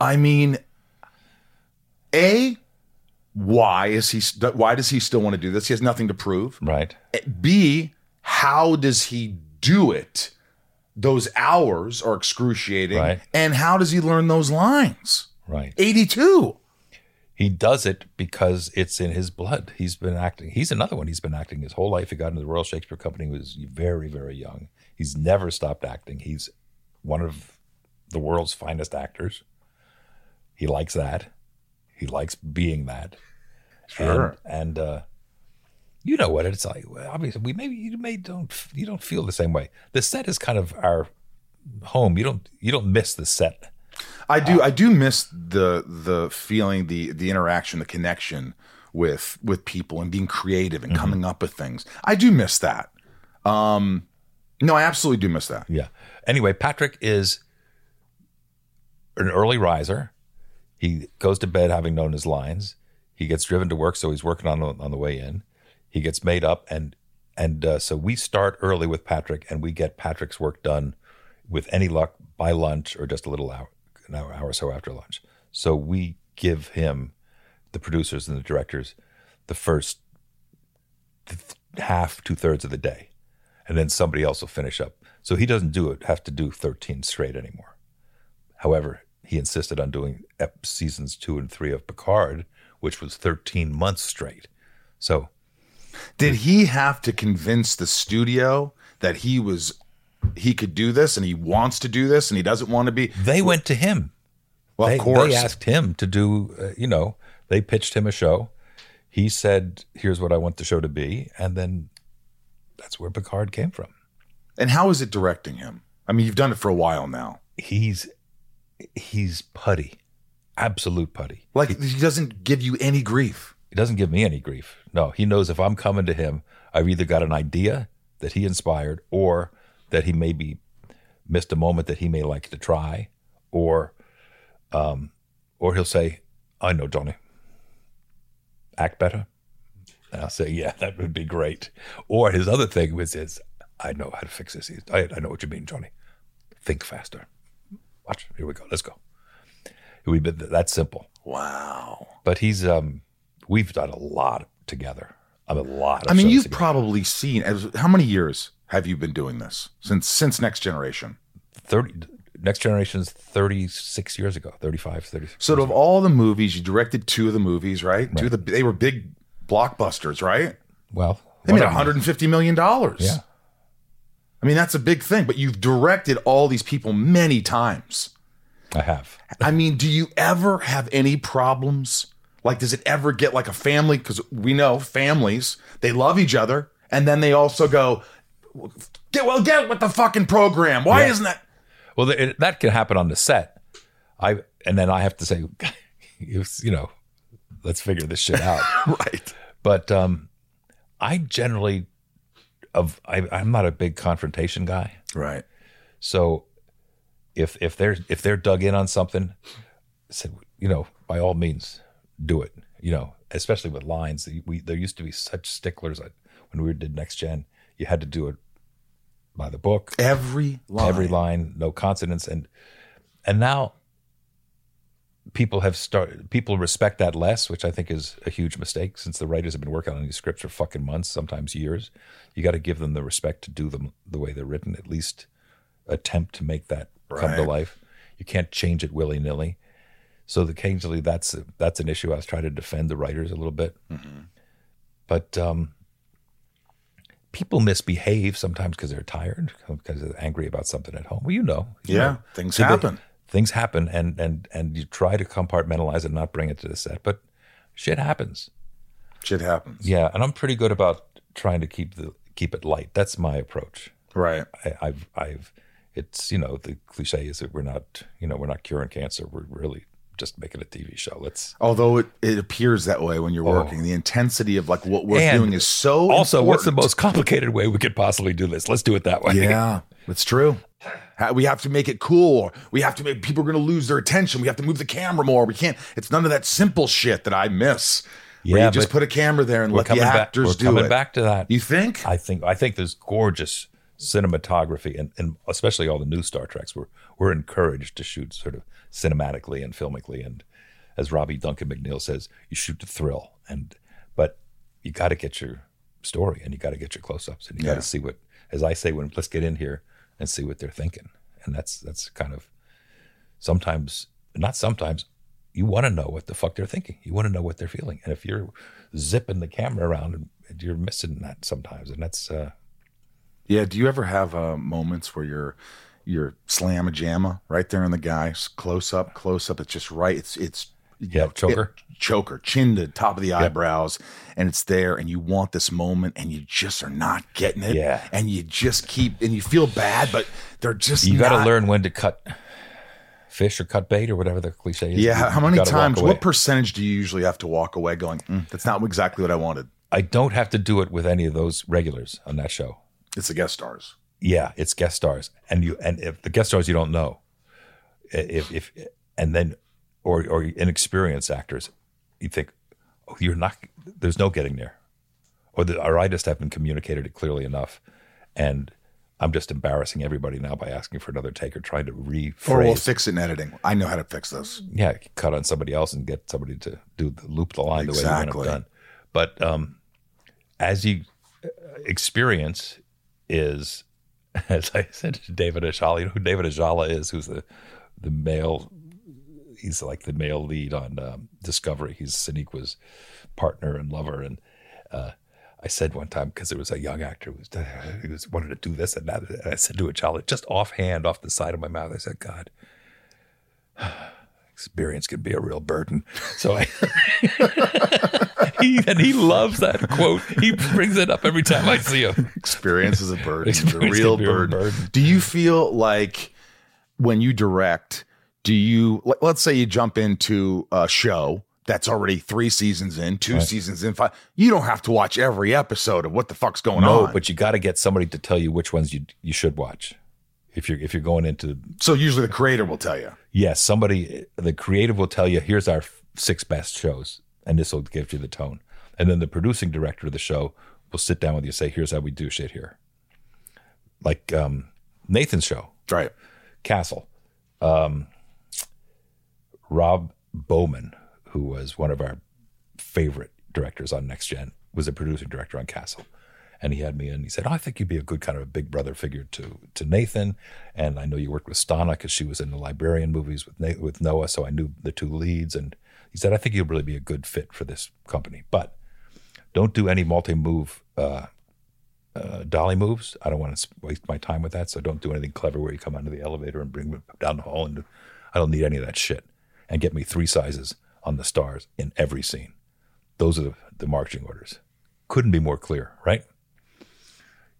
I mean, A, why is he why does he still want to do this? He has nothing to prove. Right. Eh, B, how does he do it? Those hours are excruciating. Right. And how does he learn those lines? Right. 82. He does it because it's in his blood. He's been acting. He's another one. He's been acting his whole life. He got into the Royal Shakespeare Company when he was very, very young. He's never stopped acting. He's one of the world's finest actors. He likes that. He likes being that. Sure. And, and uh, you know what it's like. Obviously, we maybe you may don't you don't feel the same way. The set is kind of our home. You don't you don't miss the set. I do. I do miss the the feeling, the the interaction, the connection with with people, and being creative and coming up with things. I do miss that. Um, no, I absolutely do miss that. Yeah. Anyway, Patrick is an early riser. He goes to bed having known his lines. He gets driven to work, so he's working on on the way in. He gets made up, and and uh, so we start early with Patrick, and we get Patrick's work done with any luck by lunch or just a little hour, an hour, hour or so after lunch. So we give him, the producers and the directors, the first th- half, two thirds of the day, and then somebody else will finish up. So he doesn't do it have to do thirteen straight anymore. However, he insisted on doing seasons two and three of Picard, which was thirteen months straight. So Did he have to convince the studio that he was he could do this and he wants to do this and he doesn't want to be? they went to him. Well, they, of course. they asked him to do. Uh, you know, they pitched him a show. He said, "Here's what I want the show to be," and then that's where Picard came from. and how is it directing him? I mean, you've done it for a while now. He's he's putty, absolute putty. Like he doesn't give you any grief. He doesn't give me any grief. No, he knows if I'm coming to him, I've either got an idea that he inspired or that he maybe missed a moment that he may like to try, or um, or he'll say, I know, Johnny. Act better. And I'll say, Yeah, that would be great. Or his other thing was is I know how to fix this. I, I know what you mean, Johnny. Think faster. Watch. Here we go. Let's go. It would be that simple. Wow. But he's um we've done a lot together. I mean, a lot. Of I mean, you've together. probably seen as how many years have you been doing this since since Next Generation? thirty. Next Generation's thirty six years ago, 35, 36. So of all the movies, you directed two of the movies, right? Two of the they were big blockbusters, right? well, They made one of them- 150 million dollars. Yeah. I mean, that's a big thing. But you've directed all these people many times. I have. I mean, do you ever have any problems? Like, does it ever get like a family? Because we know families, they love each other. And then they also go, get well, get with the fucking program. Why Yeah. isn't that? Well, it, that can happen on the set. I and then I have to say, you you know, let's figure this shit out. Right. But um, I generally, of I, I'm not a big confrontation guy. Right. So if if they're if they're dug in on something, said you know by all means do it. You know, especially with lines. We there used to be such sticklers that when we did next gen, you had to do it by the book, Every line. every line, no consonants, and and now people have started people respect that less, which I think is a huge mistake since the writers have been working on these scripts for fucking months, sometimes years. You got to give them the respect to do them the way they're written, at least attempt to make that come to life. You can't change it willy nilly. So occasionally that's a, that's an issue. I was trying to defend the writers a little bit, but um, people misbehave sometimes because they're tired, because they're angry about something at home. Well, you know, you Yeah, know. things They- happen. Things happen, and and and you try to compartmentalize it, and not bring it to the set, but shit happens. Shit happens. Yeah, and I'm pretty good about trying to keep the keep it light. That's my approach. Right. I, I've I've it's you know the cliche is that we're not you know we're not curing cancer. We're really just making a TV show. Let's Although it, it appears that way when you're oh. working, the intensity of like what we're Oh. And doing is so also what's the most complicated way we could possibly do this? Let's do it that way. Yeah, it's true. We have to make it cool. We have to make people are going to lose their attention. We have to move the camera more. We can't. It's none of that simple shit that I miss. where Yeah, you just put a camera there and let the back. actors We're do coming it. back to that. You think? I think I think there's gorgeous cinematography and, and especially all the new Star Treks. We're we're encouraged to shoot sort of cinematically and filmically and as Robbie Duncan McNeill says, you shoot to thrill. And but you got to get your story and you got to get your close-ups and you got to see what as I say when let's get in here and see what they're thinking. And that's that's kind of sometimes not sometimes you want to know what the fuck they're thinking. You want to know what they're feeling. And if you're zipping the camera around, you're missing that sometimes. And that's uh, Yeah. Do you ever have uh, moments where you're you're slam a jamma right there in the guy close up, close up? It's just right. It's it's Yeah, choker. it- choker, chin to top of the eyebrows, and it's there, and you want this moment, and you just are not getting it. Yeah. and you just keep, and you feel bad, but they're just You got to learn when to cut fish or cut bait or whatever the cliche is. Yeah, You- how, how many times? What percentage do you usually have to walk away going? "Mm, that's not exactly what I wanted. I don't have to do it with any of those regulars on that show. It's the guest stars. Yeah, it's guest stars, and you and if the guest stars you don't know, if if and then or or inexperienced actors, you think, oh, you're not. There's no getting there, or the, or I just haven't communicated it clearly enough, and I'm just embarrassing everybody now by asking for another take or trying to rephrase. Or we'll fix it in editing. I know how to fix this. yeah, cut on somebody else and get somebody to do the loop the line the way you want it done. But um, as you uh, experience is, as I said to David Ajala, you know who David Ajala is, who's the the male. He's like the male lead on um, Discovery. He's Sonequa's partner and lover, and uh, I said one time because there was a young actor who was, who was wanted to do this and that. And I said to Ajala, just offhand, off the side of my mouth, I said, "God, experience can be a real burden. So I, he, and he loves that quote. He brings it up every time I see him. Experience is a burden. It's a real a burden. burden. Do you feel like when you direct, do you let- let's say you jump into a show that's already three seasons in, two seasons in, five. You don't have to watch every episode of what the fuck's going No, on. but you got to get somebody to tell you which ones you you should watch. If you're if you're going into so usually the creator will tell you. yes, somebody the creative will tell you here's our six best shows, and this will give you the tone. And then the producing director of the show will sit down with you and say, here's how we do shit here. Like um, Nathan's show, Right. Castle. Um, Rob Bowman, who was one of our favorite directors on Next Gen, was a producing director on Castle. And he had me in. He said, oh, "I think you'd be a good kind of a big brother figure to to Nathan." And I know you worked with Stana because she was in the Librarian movies with with Noah, so I knew the two leads. And he said, "I think you'd really be a good fit for this company, but don't do any multi-move uh, uh, dolly moves. I don't want to waste my time with that. So don't do anything clever where you come onto the elevator and bring me down the hall. And I don't need any of that shit. And get me three sizes on the stars in every scene. Those are the, the marching orders. Couldn't be more clear, right?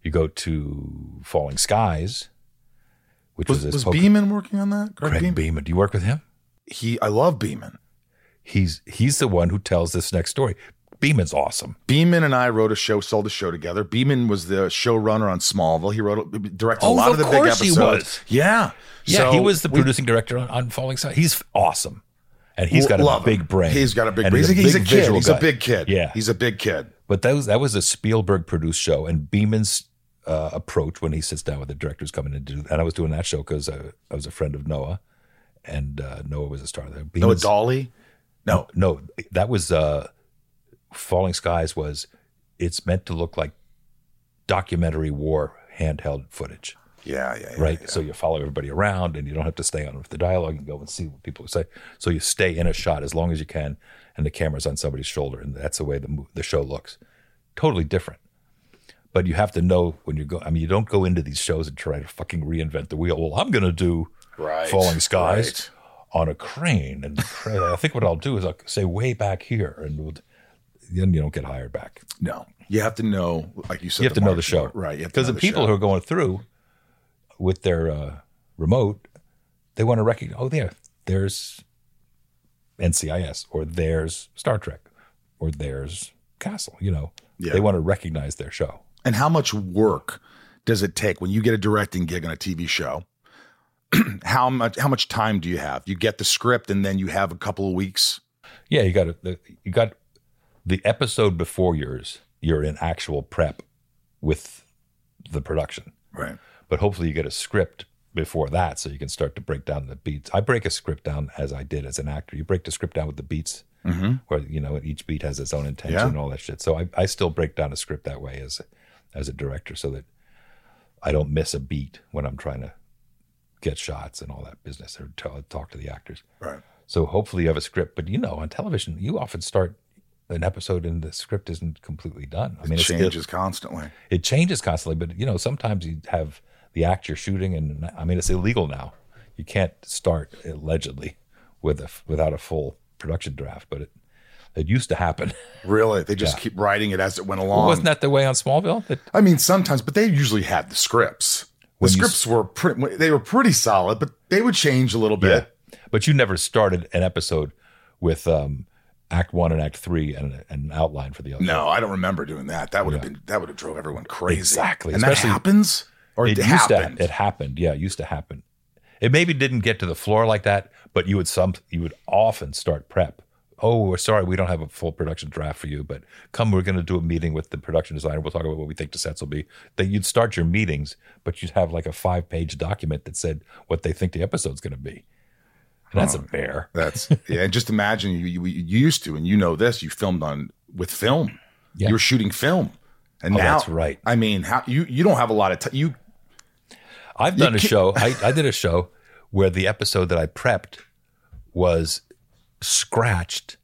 You go to Falling Skies, which was, Was, this was poker- Beeman working on that? Greg Beeman? Beeman. Do you work with him? He, I love Beeman. He's he's the one who tells this next story. Beeman's awesome. Beeman and I wrote a show, sold a show together. Beeman was the showrunner on Smallville. He wrote, directed a Oh, lot of of the big episodes. was. Yeah, Yeah, So he was the we- producing director on, on Falling Skies. He's awesome, and he's got a Love him. big brain. He's got a big brain. He's, a, he's a kid. He's guy. a big kid. Yeah, he's a big kid. But that was that was a Spielberg produced show, and Beeman's uh, approach when he sits down with the directors coming in to do, and I was doing that show because I, I was a friend of Noah, and uh, Noah was a star there. No, Beeman's- Dolly. No, no, that was uh, Falling Skies. Was it's meant to look like documentary war handheld footage, yeah, yeah, yeah. right? So you follow everybody around, and you don't have to stay on with the dialogue. You go and see what people say. So you stay in a shot as long as you can, and the camera's on somebody's shoulder, and that's the way the the show looks. Totally different. But you have to know when you go. I mean, you don't go into these shows and try to fucking reinvent the wheel. Well, I'm going to do Right, Falling Skies right. on a crane, and I think what I'll do is I'll say way back here, and we'll, then you don't get hired back. No, you have to know, like you said, You have to know the show, right? You have to Because the people show. who are going through with their uh, remote, they want to recognize. Oh, there, there's NCIS, or there's Star Trek, or there's Castle. You know, Yeah. they want to recognize their show. And how much work does it take when you get a directing gig on a TV show? how much how much time do you have? You get the script and then you have a couple of weeks. Yeah, you got to, you got the episode before yours. You're in actual prep with the production. Right. But hopefully you get a script before that so you can start to break down the beats. I break a script down as I did as an actor. You break the script down with the beats, Mm-hmm. where you know each beat has its own intention Yeah. and all that shit. So I, I still break down a script that way as as a director, so that I don't miss a beat when I'm trying to get shots and all that business or tell, talk to the actors. Right. So hopefully you have a script, but you know on television you often start an episode and the script isn't completely done. I mean, it changes constantly. it changes constantly, but you know, sometimes you have the act you're shooting, and I mean, it's illegal now. You can't start allegedly with a without a full production draft, but it it used to happen. Really, they just Yeah. keep writing it as it went along. Wasn't that the way on Smallville? That, I mean, sometimes, but they usually had the scripts. The When you scripts were pretty, they were pretty solid, but they would change a little bit. Yeah. but you never started an episode with um, Act One and Act Three and, and an outline for the other. No, I don't remember doing that. That would have been that would have drove everyone crazy. Exactly, and that happens, or it, it used happened. to it happened. Yeah, it used to happen. It maybe didn't get to the floor like that, but you would some you would often start prep. Oh, we're sorry, we don't have a full production draft for you, but come, we're going to do a meeting with the production designer. We'll talk about what we think the sets will be. Then you'd start your meetings, but you'd have like a five page document that said what they think the episode's going to be. And that's a bear. That's yeah. And just imagine you, you you used to, and you know this. You filmed on with film. Yeah. You were shooting film, and Oh, now that's right. I mean, how you you don't have a lot of time. You I've done a show. I, I did a show where the episode that I prepped was scratched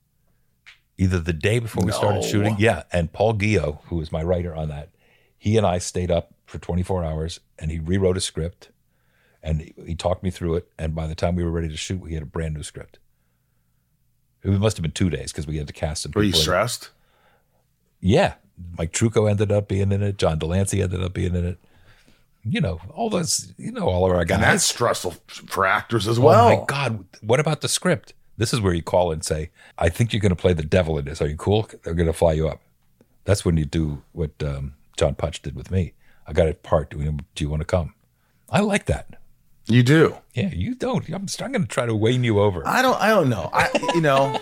either the day before we started No. shooting. Yeah. And Paul Guyot, who was my writer on that, he and I stayed up for 24 hours and he rewrote a script and he, he talked me through it. And by the time we were ready to shoot, we had a brand new script. It must have been two days because we had to cast some were you people in. stressed? Yeah. Mike Trucco ended up being in it. John de Lancie ended up being in it. You know, all those, you know, all of our guys. And that's stressful for actors as well. Oh my God. What about the script? This is where you call and say, I think you're going to play the devil in this. Are you cool? They're going to fly you up. That's when you do what um, John Punch did with me. I got a part. Do you, do you want to come? I like that. You do. Yeah, you don't. I'm, I'm going to try to wane you over. I don't. I don't know. I you know.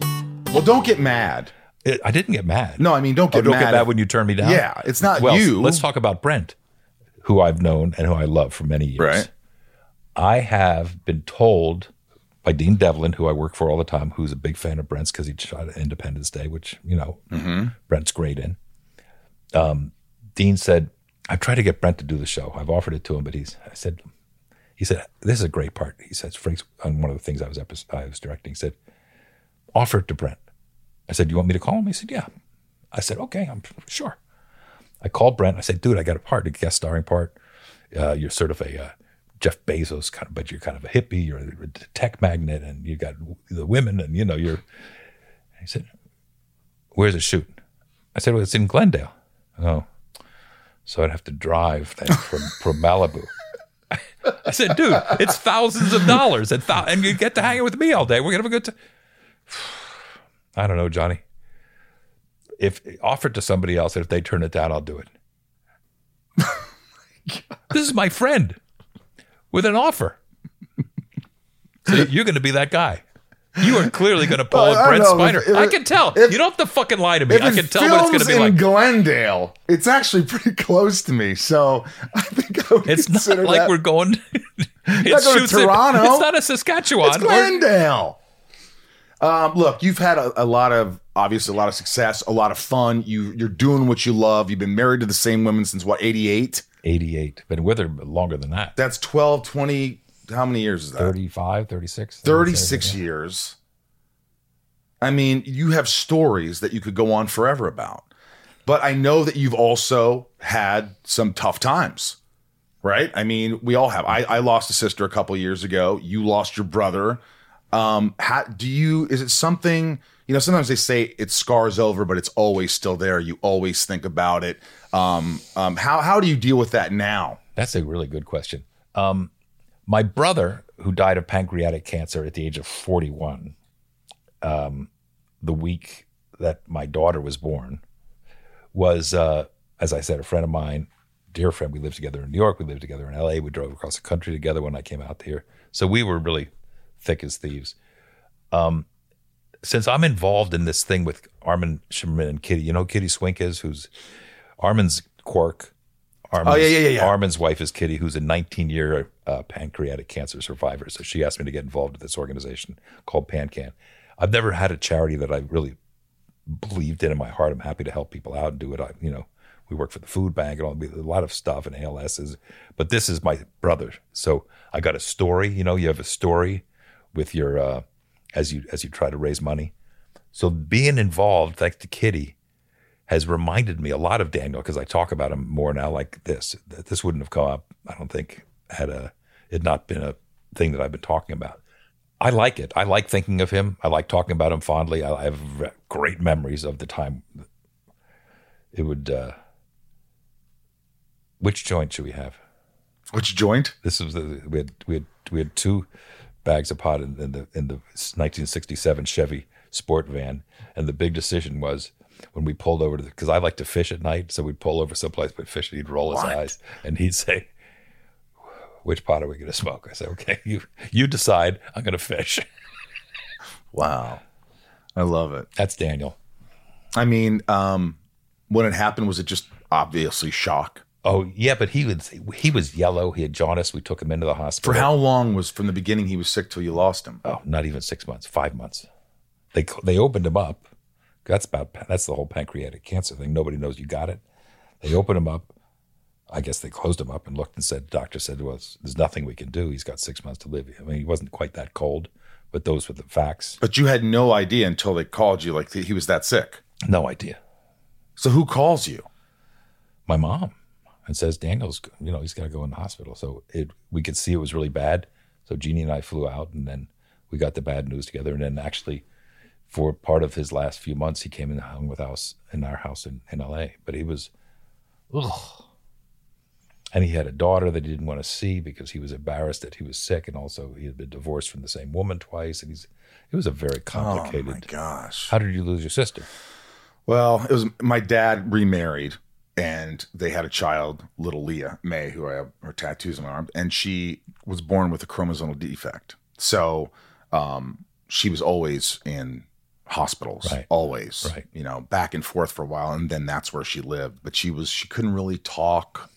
well, don't get mad. It- I didn't get mad. No, I mean, don't Oh, get don't mad. get mad if- when you turn me down. Yeah, it's not well, you. Let's talk about Brent, who I've known and who I love for many years. Right. I have been told by Dean Devlin, who I work for all the time, who's a big fan of Brent's because he shot at Independence Day, which you know Mm-hmm. Brent's great in. Um, Dean said, "I've tried to get Brent to do the show. I've offered it to him, but he's." I said, "He said this is a great part." He says, "Frank's on one of the things I was I was directing." He said, "Offer it to Brent." I said, "You want me to call him?" He said, "Yeah." I said, "Okay, I'm sure." I called Brent. I said, "Dude, I got a part, a guest starring part. Uh, you're sort of a uh, Jeff Bezos kind of, but you're kind of a hippie. You're a tech magnet, and you got the women, and you know you're." He said, "Where's the shoot?" I said, "Well, it's in Glendale." Oh, so I'd have to drive then from from Malibu. I said, "Dude, it's thousands of dollars, and thou- and you get to hang out with me all day. We're gonna have a good time." I don't know, Johnny. If offered to somebody else, and if they turn it down, I'll do it. this is my friend with an offer. So you're going to be that guy. You are clearly going to pull Well, a Brent. Spiner. If- if I can tell. if- you don't have to fucking lie to me. I can tell what it's going to be like. in Glendale, it's actually pretty close to me. So I think I would It's not like that- we're going. it not going to shoots in- Toronto. it's not a Saskatchewan. It's or- Glendale. Um, look, you've had a, a lot of obviously a lot of success, a lot of fun. You you're doing what you love. You've been married to the same women since what 88? 88. Been with her longer than that. That's 12, 20. How many years is that? 35, 36. 36 yeah. years. I mean, you have stories that you could go on forever about. But I know that you've also had some tough times, right? I mean, we all have. I, I lost a sister a couple years ago. You lost your brother. Um, how, do you, is it something, you know, sometimes they say it scars over, but it's always still there. You always think about it. Um, um, how, how do you deal with that now? That's a really good question. Um, my brother, who died of pancreatic cancer at the age of 41, um, the week that my daughter was born, was, uh, as I said, a friend of mine, dear friend. We lived together in New York. We lived together in LA. We drove across the country together when I came out here. So we were really thick as thieves. Um, since I'm involved in this thing with Armin Shimerman and Kitty, you know who Kitty Swink is, who's Armin's Quark. Armin's, Oh, yeah, yeah, yeah, yeah. Armin's wife is Kitty, who's a 19 year uh, pancreatic cancer survivor. So she asked me to get involved with this organization called PanCan. I've never had a charity that I really believed in in my heart. I'm happy to help people out and do it. I, you know, we work for the food bank and all a lot of stuff and ALSs, but this is my brother. So I got a story. You know, you have a story with your uh, as you as you try to raise money. So being involved, like the kitty, has reminded me a lot of Daniel because I talk about him more now like this. This wouldn't have come up, I don't think, had a it not been a thing that I've been talking about. I like it. I like thinking of him. I like talking about him fondly. I have great memories of the time. It would. Uh, which joint should we have? Which joint? This was the we had we had we had two bags of pot in, in the in the 1967 Chevy Sport van, and the big decision was when we pulled over to because I like to fish at night, so we'd pull over someplace but fish, and he'd roll his What? eyes and he'd say, "Which pot are we going to smoke?" I said, "Okay, you you decide. I'm going to fish." Wow. I love it. That's Daniel. I mean, um, when it happened, was it just obviously shock? Oh yeah, but he was he was yellow. He had jaundice. We took him into the hospital For how long was from the beginning he was sick till you lost him? Oh, not even six months. Five months. They they opened him up. That's about that's the whole pancreatic cancer thing. Nobody knows you got it. They opened him up. I guess they closed him up and looked and said, the doctor said, well, there's nothing we can do. He's got six months to live. I mean, he wasn't quite that cold, but those were the facts. But you had no idea until they called you, like he was that sick. No idea. So who calls you? My mom and says Daniel's, you know, he's got to go in the hospital. So it we could see it was really bad. So Genie and I flew out, and then we got the bad news together. And then actually, for part of his last few months, he came and hung with us in our house in, in L.A. But he was, ugh. And he had a daughter that he didn't want to see because he was embarrassed that he was sick, and also he had been divorced from the same woman twice, and he's. It was a very complicated. Oh my gosh! How did you lose your sister? Well, it was my dad remarried, and they had a child, little Leah May, who I have her tattoos on my arm, and she was born with a chromosomal defect. So um, she was always in hospitals, Right. always, Right. you know, back and forth for a while, and then that's where she lived. But she was she couldn't really talk.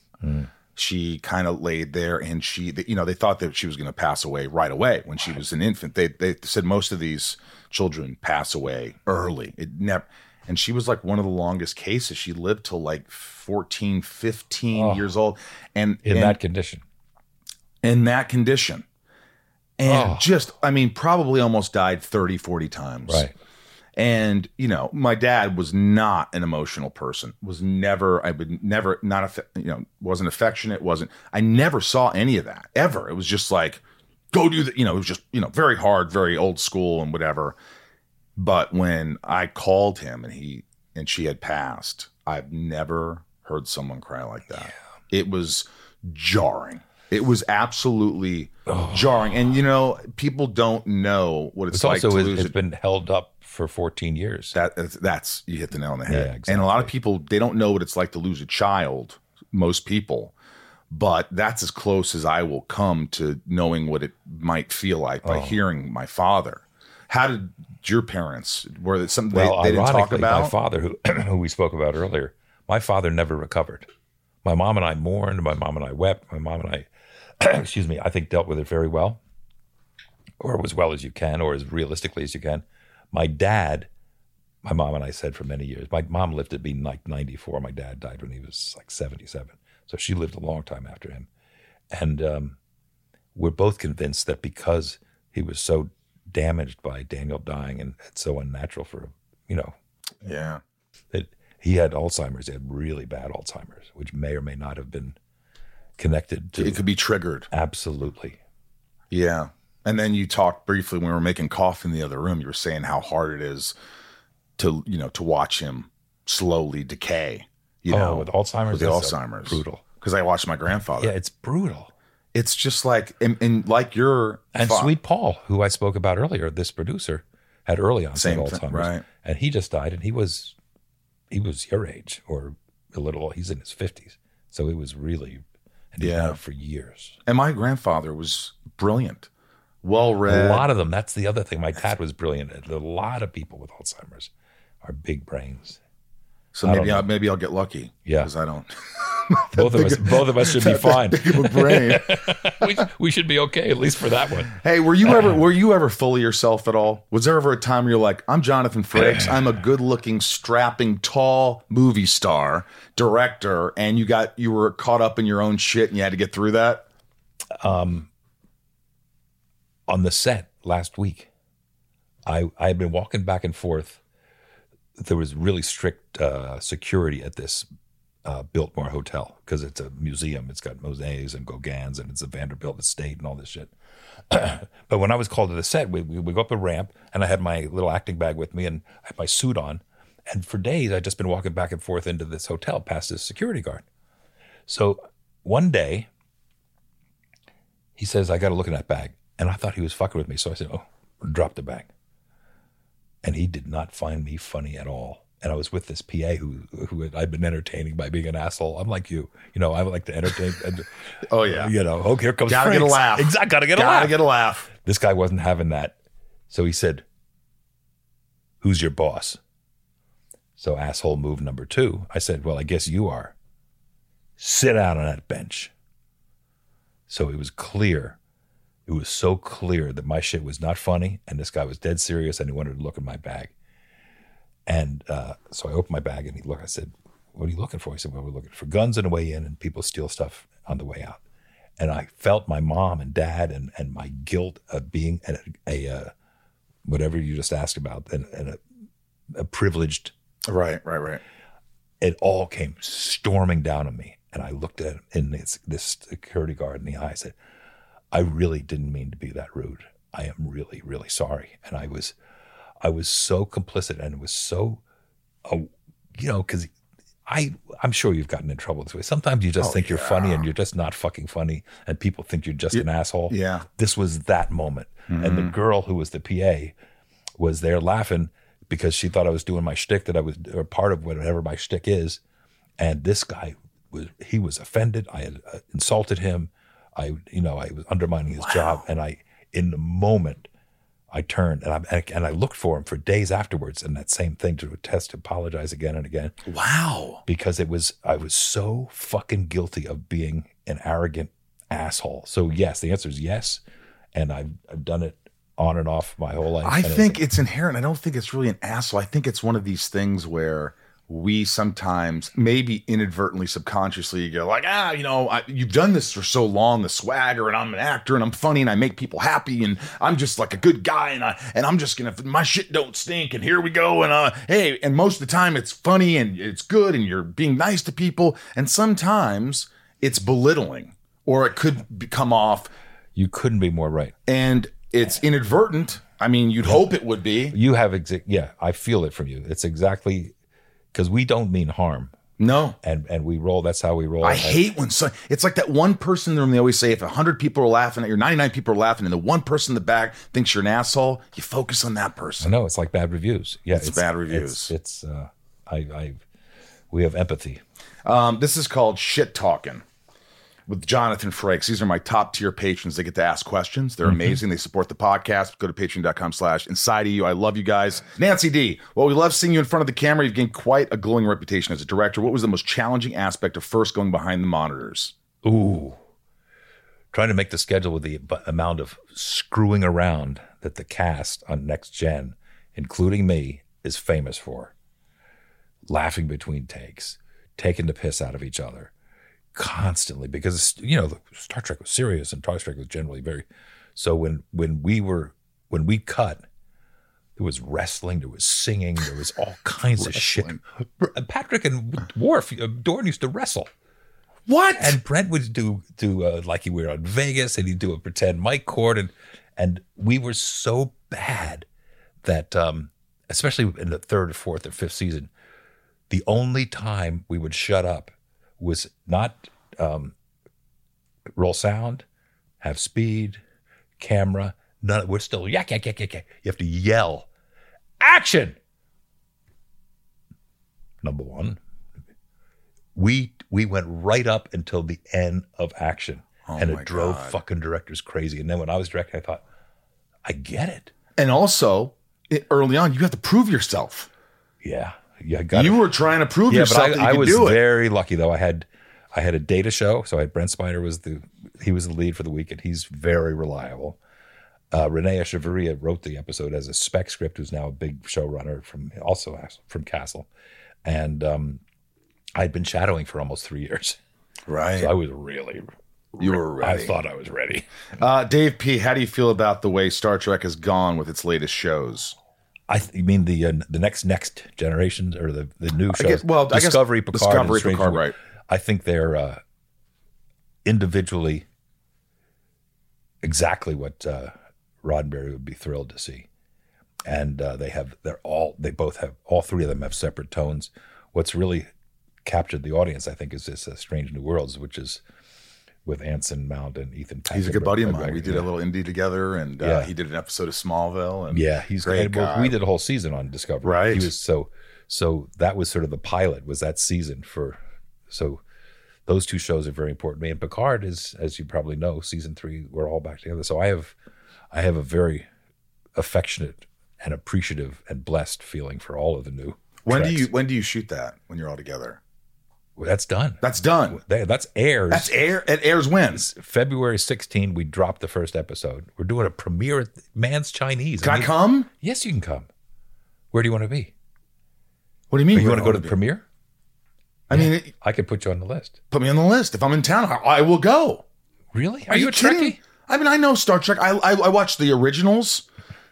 She kind of laid there, and she, you know, they thought that she was going to pass away right away when she was an infant. They they said most of these children pass away early. It never. And she was like one of the longest cases. She lived till like 14, 15 years old. And In and- that condition, in that condition. And Oh. just, I mean, probably almost died 30, 40 times. right? And, you know, my dad was not an emotional person, was never, I would never, not, you know, wasn't affectionate, wasn't, I never saw any of that ever. It was just like, go do that. You know, it was just, you know, very hard, very old school and whatever. But when I called him and he, and she had passed, I've never heard someone cry like that. It was jarring. It was absolutely oh. jarring. And, you know, people don't know what it's, It's like also to it, lose it's a been held up for 14 years. that that's, you hit the nail on the head. Yeah, And a lot of people they don't know what it's like to lose a child. Most people, but that's as close as I will come to knowing what it might feel like Oh. by hearing my father. How did your parents? Were it something well, they, they didn't talk about? my father, who, who we spoke about earlier, my father never recovered. My mom and I mourned. My mom and I wept. My mom and I, excuse me, I think dealt with it very well, or as well as you can, or as realistically as you can. My dad, my mom and I said for many years. My mom lived to be like 94. My dad died when he was like 77. So she lived a long time after him. And um, we're both convinced that because he was so damaged by Daniel dying and it's so unnatural for, him, you know, yeah. that he had Alzheimer's. He had really bad Alzheimer's, which may or may not have been connected to. It could be triggered. Absolutely. Yeah. And then you talked briefly when we were making coffee in the other room. You were saying how hard it is to you know to watch him slowly decay. You Oh, know, with Alzheimer's? with the Alzheimer's, brutal. Because I watched my grandfather. Yeah, it's brutal. It's just like and, and like your And Sweet Paul, who I spoke about earlier, this producer, had early onset Same thing, Alzheimer's, right. and he just died, and he was he was your age or a little. He's in his fifties, so it was really and Yeah. for years. And my grandfather was brilliant, well read. A lot of them. That's the other thing. My dad was brilliant. A lot of people with Alzheimer's are big brains. So maybe know. I'll, maybe I'll get lucky. Yeah. because I don't. Both of us, both of us should be fine. Big of a brain. we, we should be okay at least for that one. hey, were you ever were you ever fully yourself at all? Was there ever a time where you're like, I'm Jonathan Frakes, I'm a good-looking, strapping, tall movie star, director, and you got you were caught up in your own shit and you had to get through that? Um, on the set last week, I I had been walking back and forth there was really strict uh, security at this uh, Biltmore Hotel because it's a museum. It's got mosaics and Gauguins and it's a Vanderbilt estate and all this shit. but when I was called to the set, we, we, we go up a ramp and I had my little acting bag with me and I had my suit on. And for days, I'd just been walking back and forth into this hotel past this security guard. So one day, he says, I got to look in that bag. And I thought he was fucking with me. So I said, Oh, drop the bag. And he did not find me funny at all. And I was with this PA who who I'd been entertaining by being an asshole. I'm like you, you know. I like to entertain. And, Oh, yeah. you know. Oh, here comes Gotta get a laugh. Exactly. Gotta get a laugh. Gotta get a laugh. This guy wasn't having that. So he said, Who's your boss? So, asshole move number two, I said, Well, I guess you are. Sit down on that bench. So it was clear. It was so clear that my shit was not funny and this guy was dead serious and he wanted to look in my bag. And uh, so I opened my bag and he looked. I said, What are you looking for? He said, Well, we're looking for guns on the way in and people steal stuff on the way out and I felt my mom and dad and, and my guilt of being a, a uh, whatever you just asked about and, and a, a privileged. Right, right, right. It all came storming down on me, and I looked at him in this, this security guard in the eye. I said, "I really didn't mean to be that rude. I am really, really sorry." And I was, I was so complicit, and it was so, uh, you know, because I I'm sure you've gotten in trouble this way. Sometimes you just Oh, think you're funny and you're just not fucking funny, and people think you're just an asshole. yeah. This was that moment, and the girl who was the PA was there laughing because she thought I was doing my shtick that I was or part of whatever my shtick is, and this guy was he was offended. I had uh, insulted him. I you know I was undermining his job, and I in the moment I turned and I and I looked for him for days afterwards, and that same thing to attest to apologize again and again Wow. because it was I was so fucking guilty of being an arrogant asshole. So yes, the answer is yes, and I've I've done it on and off my whole life. I think it's inherent. I don't think it's really an asshole. I think it's one of these things where we sometimes, maybe inadvertently, subconsciously, go like, ah, you know, I, you've done this for so long, the swagger, and I'm an actor, and I'm funny, and I make people happy, and I'm just like a good guy, and I and I'm just gonna, my shit don't stink, and here we go, and uh, hey, and most of the time it's funny and it's good, and you're being nice to people, and sometimes it's belittling, or it could come off you couldn't be more right. and it's inadvertent. I mean, you'd hope it would be. You have exa- yeah, I feel it from you. It's exactly because we don't mean harm, No. and and we roll. That's how we roll. I And- hate when so it's like that one person in the room. They always say if hundred people are laughing at you, ninety nine people are laughing, and the one person in the back thinks you're an asshole. You focus on that I person. know it's like bad reviews. Yeah, It's bad reviews. It's, it's uh, I I we have empathy. Um, this is called shit talking with Jonathan Frakes. These are my top tier patrons. They get to ask questions. They're mm-hmm. amazing. They support the podcast. Go to patreon.com slash inside of you. I love you guys. Nancy D. Well, we love seeing you in front of the camera. You've gained quite a glowing reputation as a director. What was the most challenging aspect of first going behind the monitors? Ooh. Trying to make the schedule with the amount of screwing around that the cast on Next Gen, including me, is famous for. Laughing between takes, taking the piss out of each other constantly because, you know, the Star Trek was serious and Star Trek was generally very. So when, when we were, when we cut, there was wrestling, there was singing, there was all kinds of shit. Patrick and Worf, uh, Dorn used to wrestle. What? And Brent would do do uh, like he were on Vegas, and he'd do a pretend mic cord, and and we were so bad that, um, especially in the third, or fourth, or fifth season, the only time we would shut up was not um, roll sound, have speed, camera. None. We're still yak yak yak yak yak. You have to yell, action. Number one, we we went right up until the end of action, and Oh my it drove God. fucking directors crazy. And then when I was directing, I thought, I get it. And also, it, early on, you have to prove yourself. Yeah, yeah, got you were trying to prove yeah, yourself but I, I was very lucky though. I had I had a data show, so I had Brent Spiner was the he was the lead for the week, and he's very reliable. Uh, René Echevarria wrote the episode as a spec script, who's now a big showrunner from also from Castle, and um, I'd been shadowing for almost three years, right. so I was really. you were I thought I was ready. Uh, Dave P., how do you feel about the way Star Trek has gone with its latest shows? I th- you mean the uh, the next next generation or the the new shows? guess- well, I guess Discovery, Picard, Discovery, Picard, right. I think they're uh, individually exactly what uh, Roddenberry would be thrilled to see, and uh, they have they're all they both have all three of them have separate tones. What's really captured the audience, I think, is this uh, Strange New Worlds, which is with Anson Mount and Ethan. He's a good buddy of mine. We did a little indie together, and uh, Yeah. he did an episode of Smallville. And Yeah, he's great and we- did a whole season on Discovery. Right. He was so so that was sort of the pilot was that season for so those two shows are very important to me. And Picard is, as you probably know, season three, we're all back together. So I have I have a very affectionate and appreciative and blessed feeling for all of the new. When do you when do you shoot that? When you're all together? That's done. That's done. That- That's airs. That's air. It airs wins. February 16, we dropped the first episode. We're doing a premiere at Mann's Chinese. Can I mean, come? Yes, you can come. Where do you want to be? What do you mean? you where want to do I go to the be? premiere? I mean, it- I could put you on the list. put me on the list. If I'm in town, I, I will go. Really? Are, you, a Trekkie? I mean, I know Star Trek. I, I I watched the originals,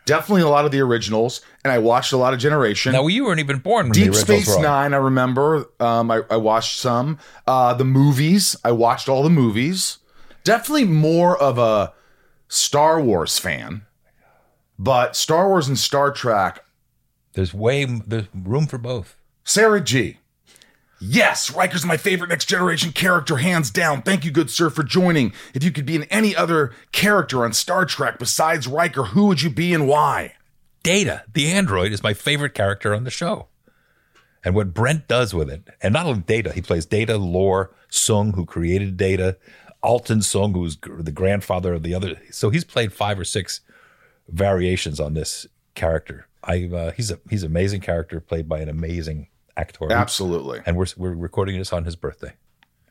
definitely a lot of the originals, and I watched a lot of Generation. Now you weren't even born when Deep Space. Nine, I remember. Um, I, I watched some. Uh, the movies, I watched all the movies. Definitely more of a Star Wars fan, but Star Wars and Star Trek. There's way there's room for both. Sarah G. Yes, Riker's my favorite next generation character, hands down. Thank you, good sir, for joining. If you could be in any other character on Star Trek besides Riker, who would you be and why? Data, the android, is my favorite character on the show. And what Brent does with it, and not only Data, he plays Data, Lore, Soong, who created Data, Altan Soong, who's the grandfather of the other. So he's played five or six variations on this character. I uh, he's a he's an amazing character played by an amazing actor. Absolutely. And we're we're recording this on his birthday.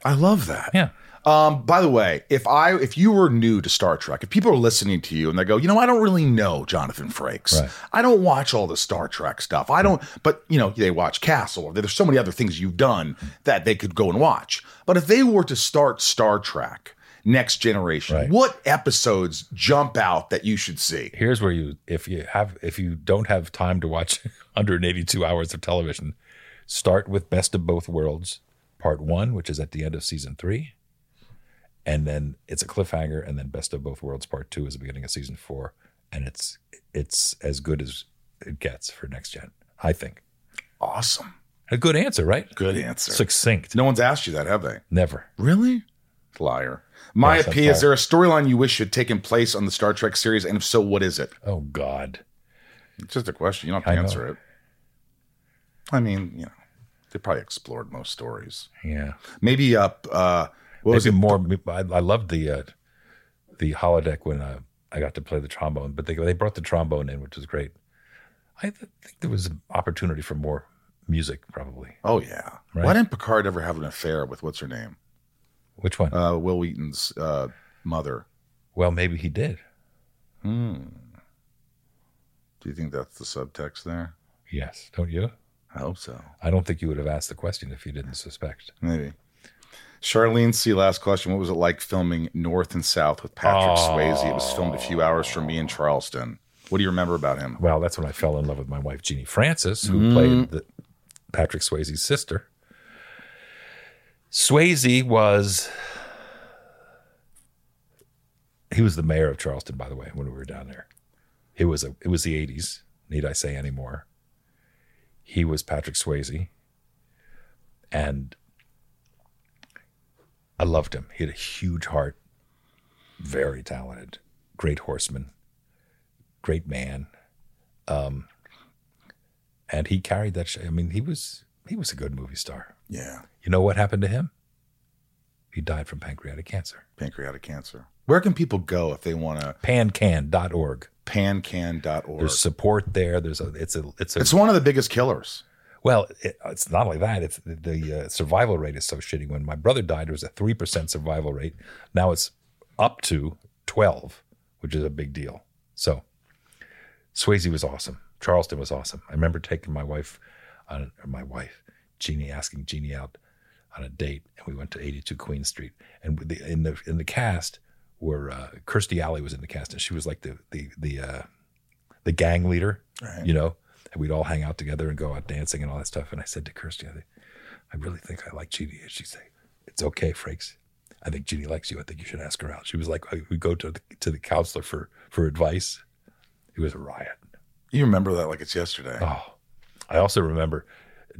I love that. Yeah. Um, by the way, if I if you were new to Star Trek, if people are listening to you and they go, you know, I don't really know Jonathan Frakes. Right. I don't watch all the Star Trek stuff. I don't, but you know, they watch Castle. Or there's so many other things you've done that they could go and watch. But if they were to start Star Trek Next Generation, Right. what episodes jump out that you should see? here's where you if you have if you don't have time to watch 182 hours of television start with best of both worlds part one which is at the end of season three and then it's a cliffhanger and then best of both worlds part two is the beginning of season four and it's it's as good as it gets for next gen i think Awesome. a good answer right Good answer. succinct no one's asked you that, have they? never Really? Liar. Maya Yes, P, is there a storyline you wish had taken place on the Star Trek series? And if so, what is it? oh god It's just a question. You don't have I to know. answer it. I mean, you know, they probably explored most stories. yeah Maybe up. Uh, what was Maybe it? more. I, I loved the uh, the holodeck when uh, I got to play the trombone, but they they brought the trombone in, which was great. I th- think there was an opportunity for more music, probably. Oh yeah. Right. Why didn't Picard ever have an affair with what's her name? Which one? Uh, Wil Wheaton's uh, mother. well, maybe he did. Hmm. Do you think that's the subtext there? Yes, don't you? I hope so. I don't think you would have asked the question if you didn't suspect. Maybe. Charlene C. Last question. What was it like filming North and South with Patrick Swayze? It was filmed a few hours from me in Charleston. What do you remember about him? Well, that's when I fell in love with my wife Genie Francis, who mm-hmm. played the, Patrick Swayze's sister. Swayze was he was the mayor of Charleston, by the way, when we were down there. It was a it was the eighties. Need I say any more? He was Patrick Swayze, and I loved him. He had a huge heart, very talented, great horseman, great man. Um, and he carried that. Sh- I mean, he was he was a good movie star. Yeah. You know what happened to him? He died from pancreatic cancer. Pancreatic cancer. Where can people go if they want to? Pancan.org. Pancan.org. There's support there. There's a it's a it's a It's one of the biggest killers. well, it, it's not only that. It's the, the uh, survival rate is so shitty. When my brother died, it was a three percent survival rate. Now it's up to twelve, which is a big deal. So Swayze was awesome. Charleston was awesome. I remember taking my wife on or my wife Genie asking Genie out on a date, and we went to 82 Queen Street. And the, in the in the cast were uh, Kirstie Alley was in the cast, and she was like the the the uh, the gang leader, you know. and we'd all hang out together and go out dancing and all that stuff. And I said to Kirstie, I, think, I really think I like Genie. And she'd say, "It's okay, Frakes. I think Genie likes you. I think you should ask her out." She was like, "We go to the to the counselor for for advice." It was a riot. You remember that like it's yesterday. Oh, I also remember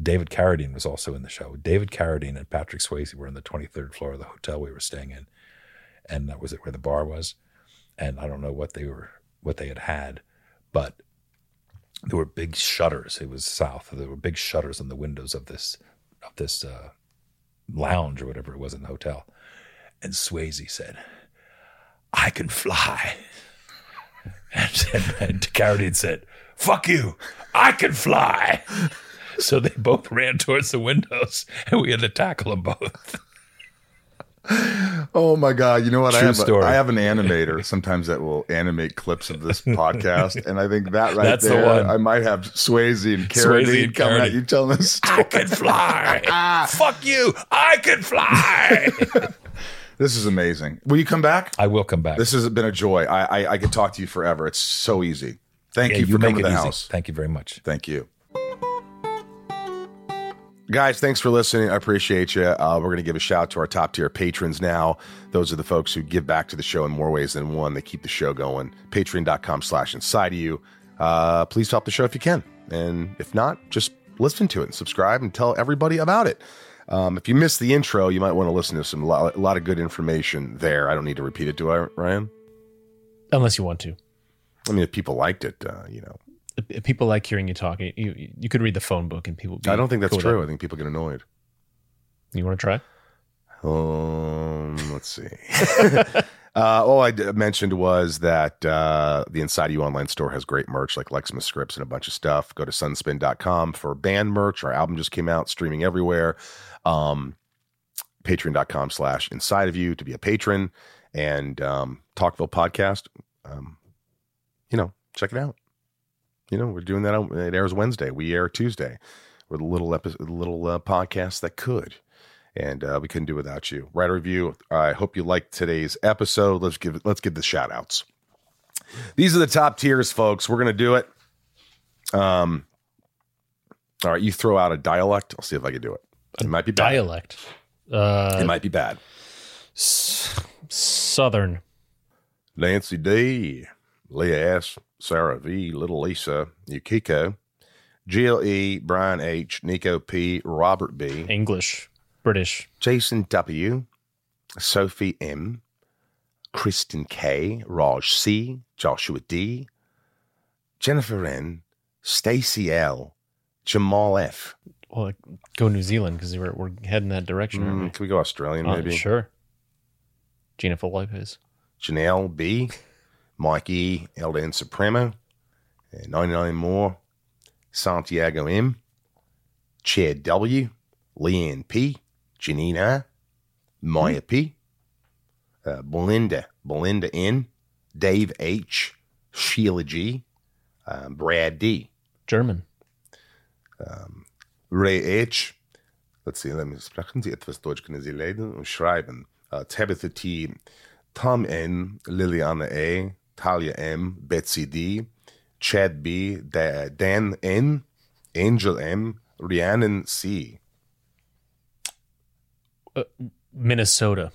David Carradine was also in the show. David Carradine and Patrick Swayze were in the 23rd floor of the hotel we were staying in, and that was it where the bar was. And I don't know what they were, what they had had, but there were big shutters. It was south. There were big shutters on the windows of this of this uh, lounge or whatever it was in the hotel. And Swayze said, "I can fly." And, and, and Carradine said, "Fuck you! I can fly." So they both ran towards the windows, and we had to tackle them both. Oh my god! You know what? I True have story. A, I have an animator sometimes that will animate clips of this podcast, and I think that right That's the there, one. I might have Swayze and Carradine coming at you telling this story. I can fly. Fuck you! I can fly. This is amazing. Will you come back? I will come back. This has been a joy. I I, I could talk to you forever. It's so easy. Thank Yeah, you for coming to the easy. house. Thank you very much. Thank you. Guys, thanks for listening. I appreciate you. Uh, we're going to give a shout out to our top tier patrons now. Those are the folks who give back to the show in more ways than one. They keep the show going. Patreon.com slash inside of you. Uh, please help the show if you can. And if not, just listen to it and subscribe and tell everybody about it. Um, if you missed the intro, you might want to listen to some a lot, a lot of good information there. I don't need to repeat it, do I, Ryan? Unless you want to. I mean, if people liked it, uh, you know, People like hearing you talk. You, you, you could read the phone book and people. I don't think that's cool true. that. I think people get annoyed. You want to try? Um, let's see. uh, all I d- mentioned was that uh, the Inside You online store has great merch like Lexima scripts and a bunch of stuff. Go to sunspin.com for band merch. Our album just came out, streaming everywhere. Um, Patreon.com slash inside of you to be a patron and um, Talkville podcast. Um, you know, check it out. You know, we're doing that. On, it airs Wednesday. We air Tuesday. We're the little episode, little uh, podcast that could and uh, we couldn't do without you. Write a review. I hope you liked today's episode. Let's give let's give the shout outs. These are the top tiers, folks. We're gonna do it. Um, all right, you throw out a dialect. I'll see if I can do it. It might be bad. Dialect. Uh, It might be bad. s- Southern. Nancy D, Leah S, Sarah V, Little Lisa, Yukiko, Jill E, Brian H, Nico P, Robert B, English. British. Jason W, Sophie M, Kristen K, Raj C, Joshua D, Jennifer N, Stacy L, Jamal F. Well, go New Zealand because we're, we're heading that direction. aren't we? Mm, can we go Australian Uh, maybe? sure. Jennifer Lopez. Janelle B, Mike E, Elden Supremo, 99 more, Santiago M, Chad W, Leanne P, Janina, Maya P, uh, Belinda, Belinda N, Dave H, Sheila G, uh, Brad D, German. Ray H. Let's see, let me sprechen Sie etwas Deutsch, können Sie lesen und schreiben. Uh, Tabitha T. Tom N. Liliana A. Talia M. Betsy D. Chad B. Da- Dan N. Angel M. Rhiannon C. Uh, Minnesota.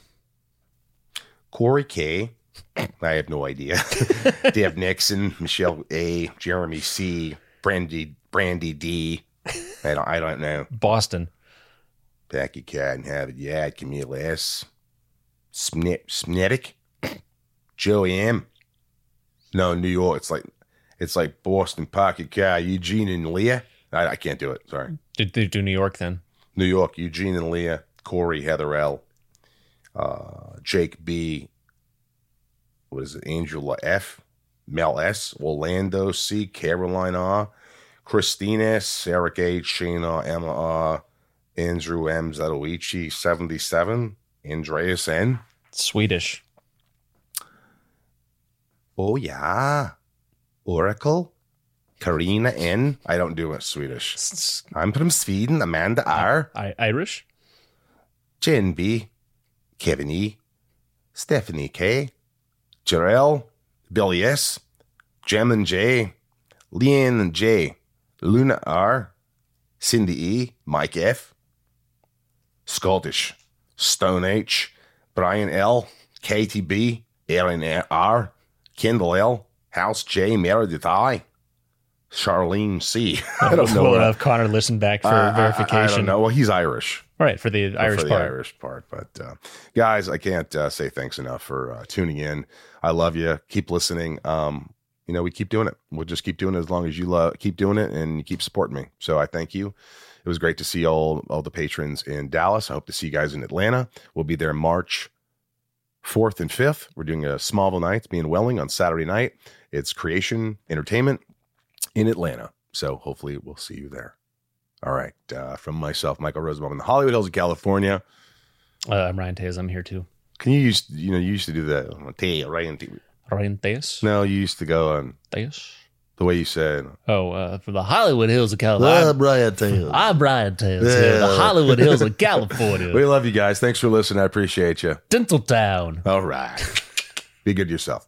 Corey K. I have no idea. Dave Nixon, Michelle A. Jeremy C. Brandy Brandy D. I don't I don't know. Boston. Becky have it. Yeah, Camille S. Snit, Snetic, Joey M. No, New York. It's like it's like Boston, Pocket Car, Eugene and Leah. I, I can't do it. Sorry. Did they do New York then? New York, Eugene and Leah, Corey, Heather L, uh, Jake B. What is it? Angela F, Mel S, Orlando C, Caroline R, Christine S, Eric H, Shana Emma R, Andrew M, Zatoichi, 77, Andreas N. Swedish. Oh, yeah. Oracle, Karina N. I don't do it Swedish. I'm from Sweden, Amanda R. I- Irish. Jen B, Kevin E, Stephanie K, Jarell, Billy S, Jem and J, Leanne and J, Luna R, Cindy E, Mike F, Scottish, Stone H, Brian L, Katie B. Aaron R, Kendall L, House J, Meredith I, Charlene C. I don't know. We'll have Connor listen back for I- I- I verification. don't know. Well, he's Irish. All right, for the Irish for the part. Irish part. But uh, guys, I can't uh, say thanks enough for uh, tuning in. I love you. Keep listening. Um, you know, we keep doing it. We'll just keep doing it as long as you love, keep doing it and you keep supporting me. So I thank you. It was great to see all all the patrons in Dallas. I hope to see you guys in Atlanta. We'll be there March fourth and fifth. We're doing a Smallville Nights, me and Welling on Saturday night. It's Creation Entertainment in Atlanta. So hopefully we'll see you there. All right. Uh, from myself, Michael Rosenbaum in the Hollywood Hills of California. Uh, I'm Ryan Tays. I'm here too. Can you use you know you used to do that Ryan Tay. Ryan Tays. No, you used to go on Tays. The way you said. Oh, uh, from the Hollywood Hills of California. I'm Brian Taylor. I'm Brian Tails here, the Hollywood Hills of California. We love you guys. Thanks for listening. I appreciate you. Dental Town. All right. Be good to yourself.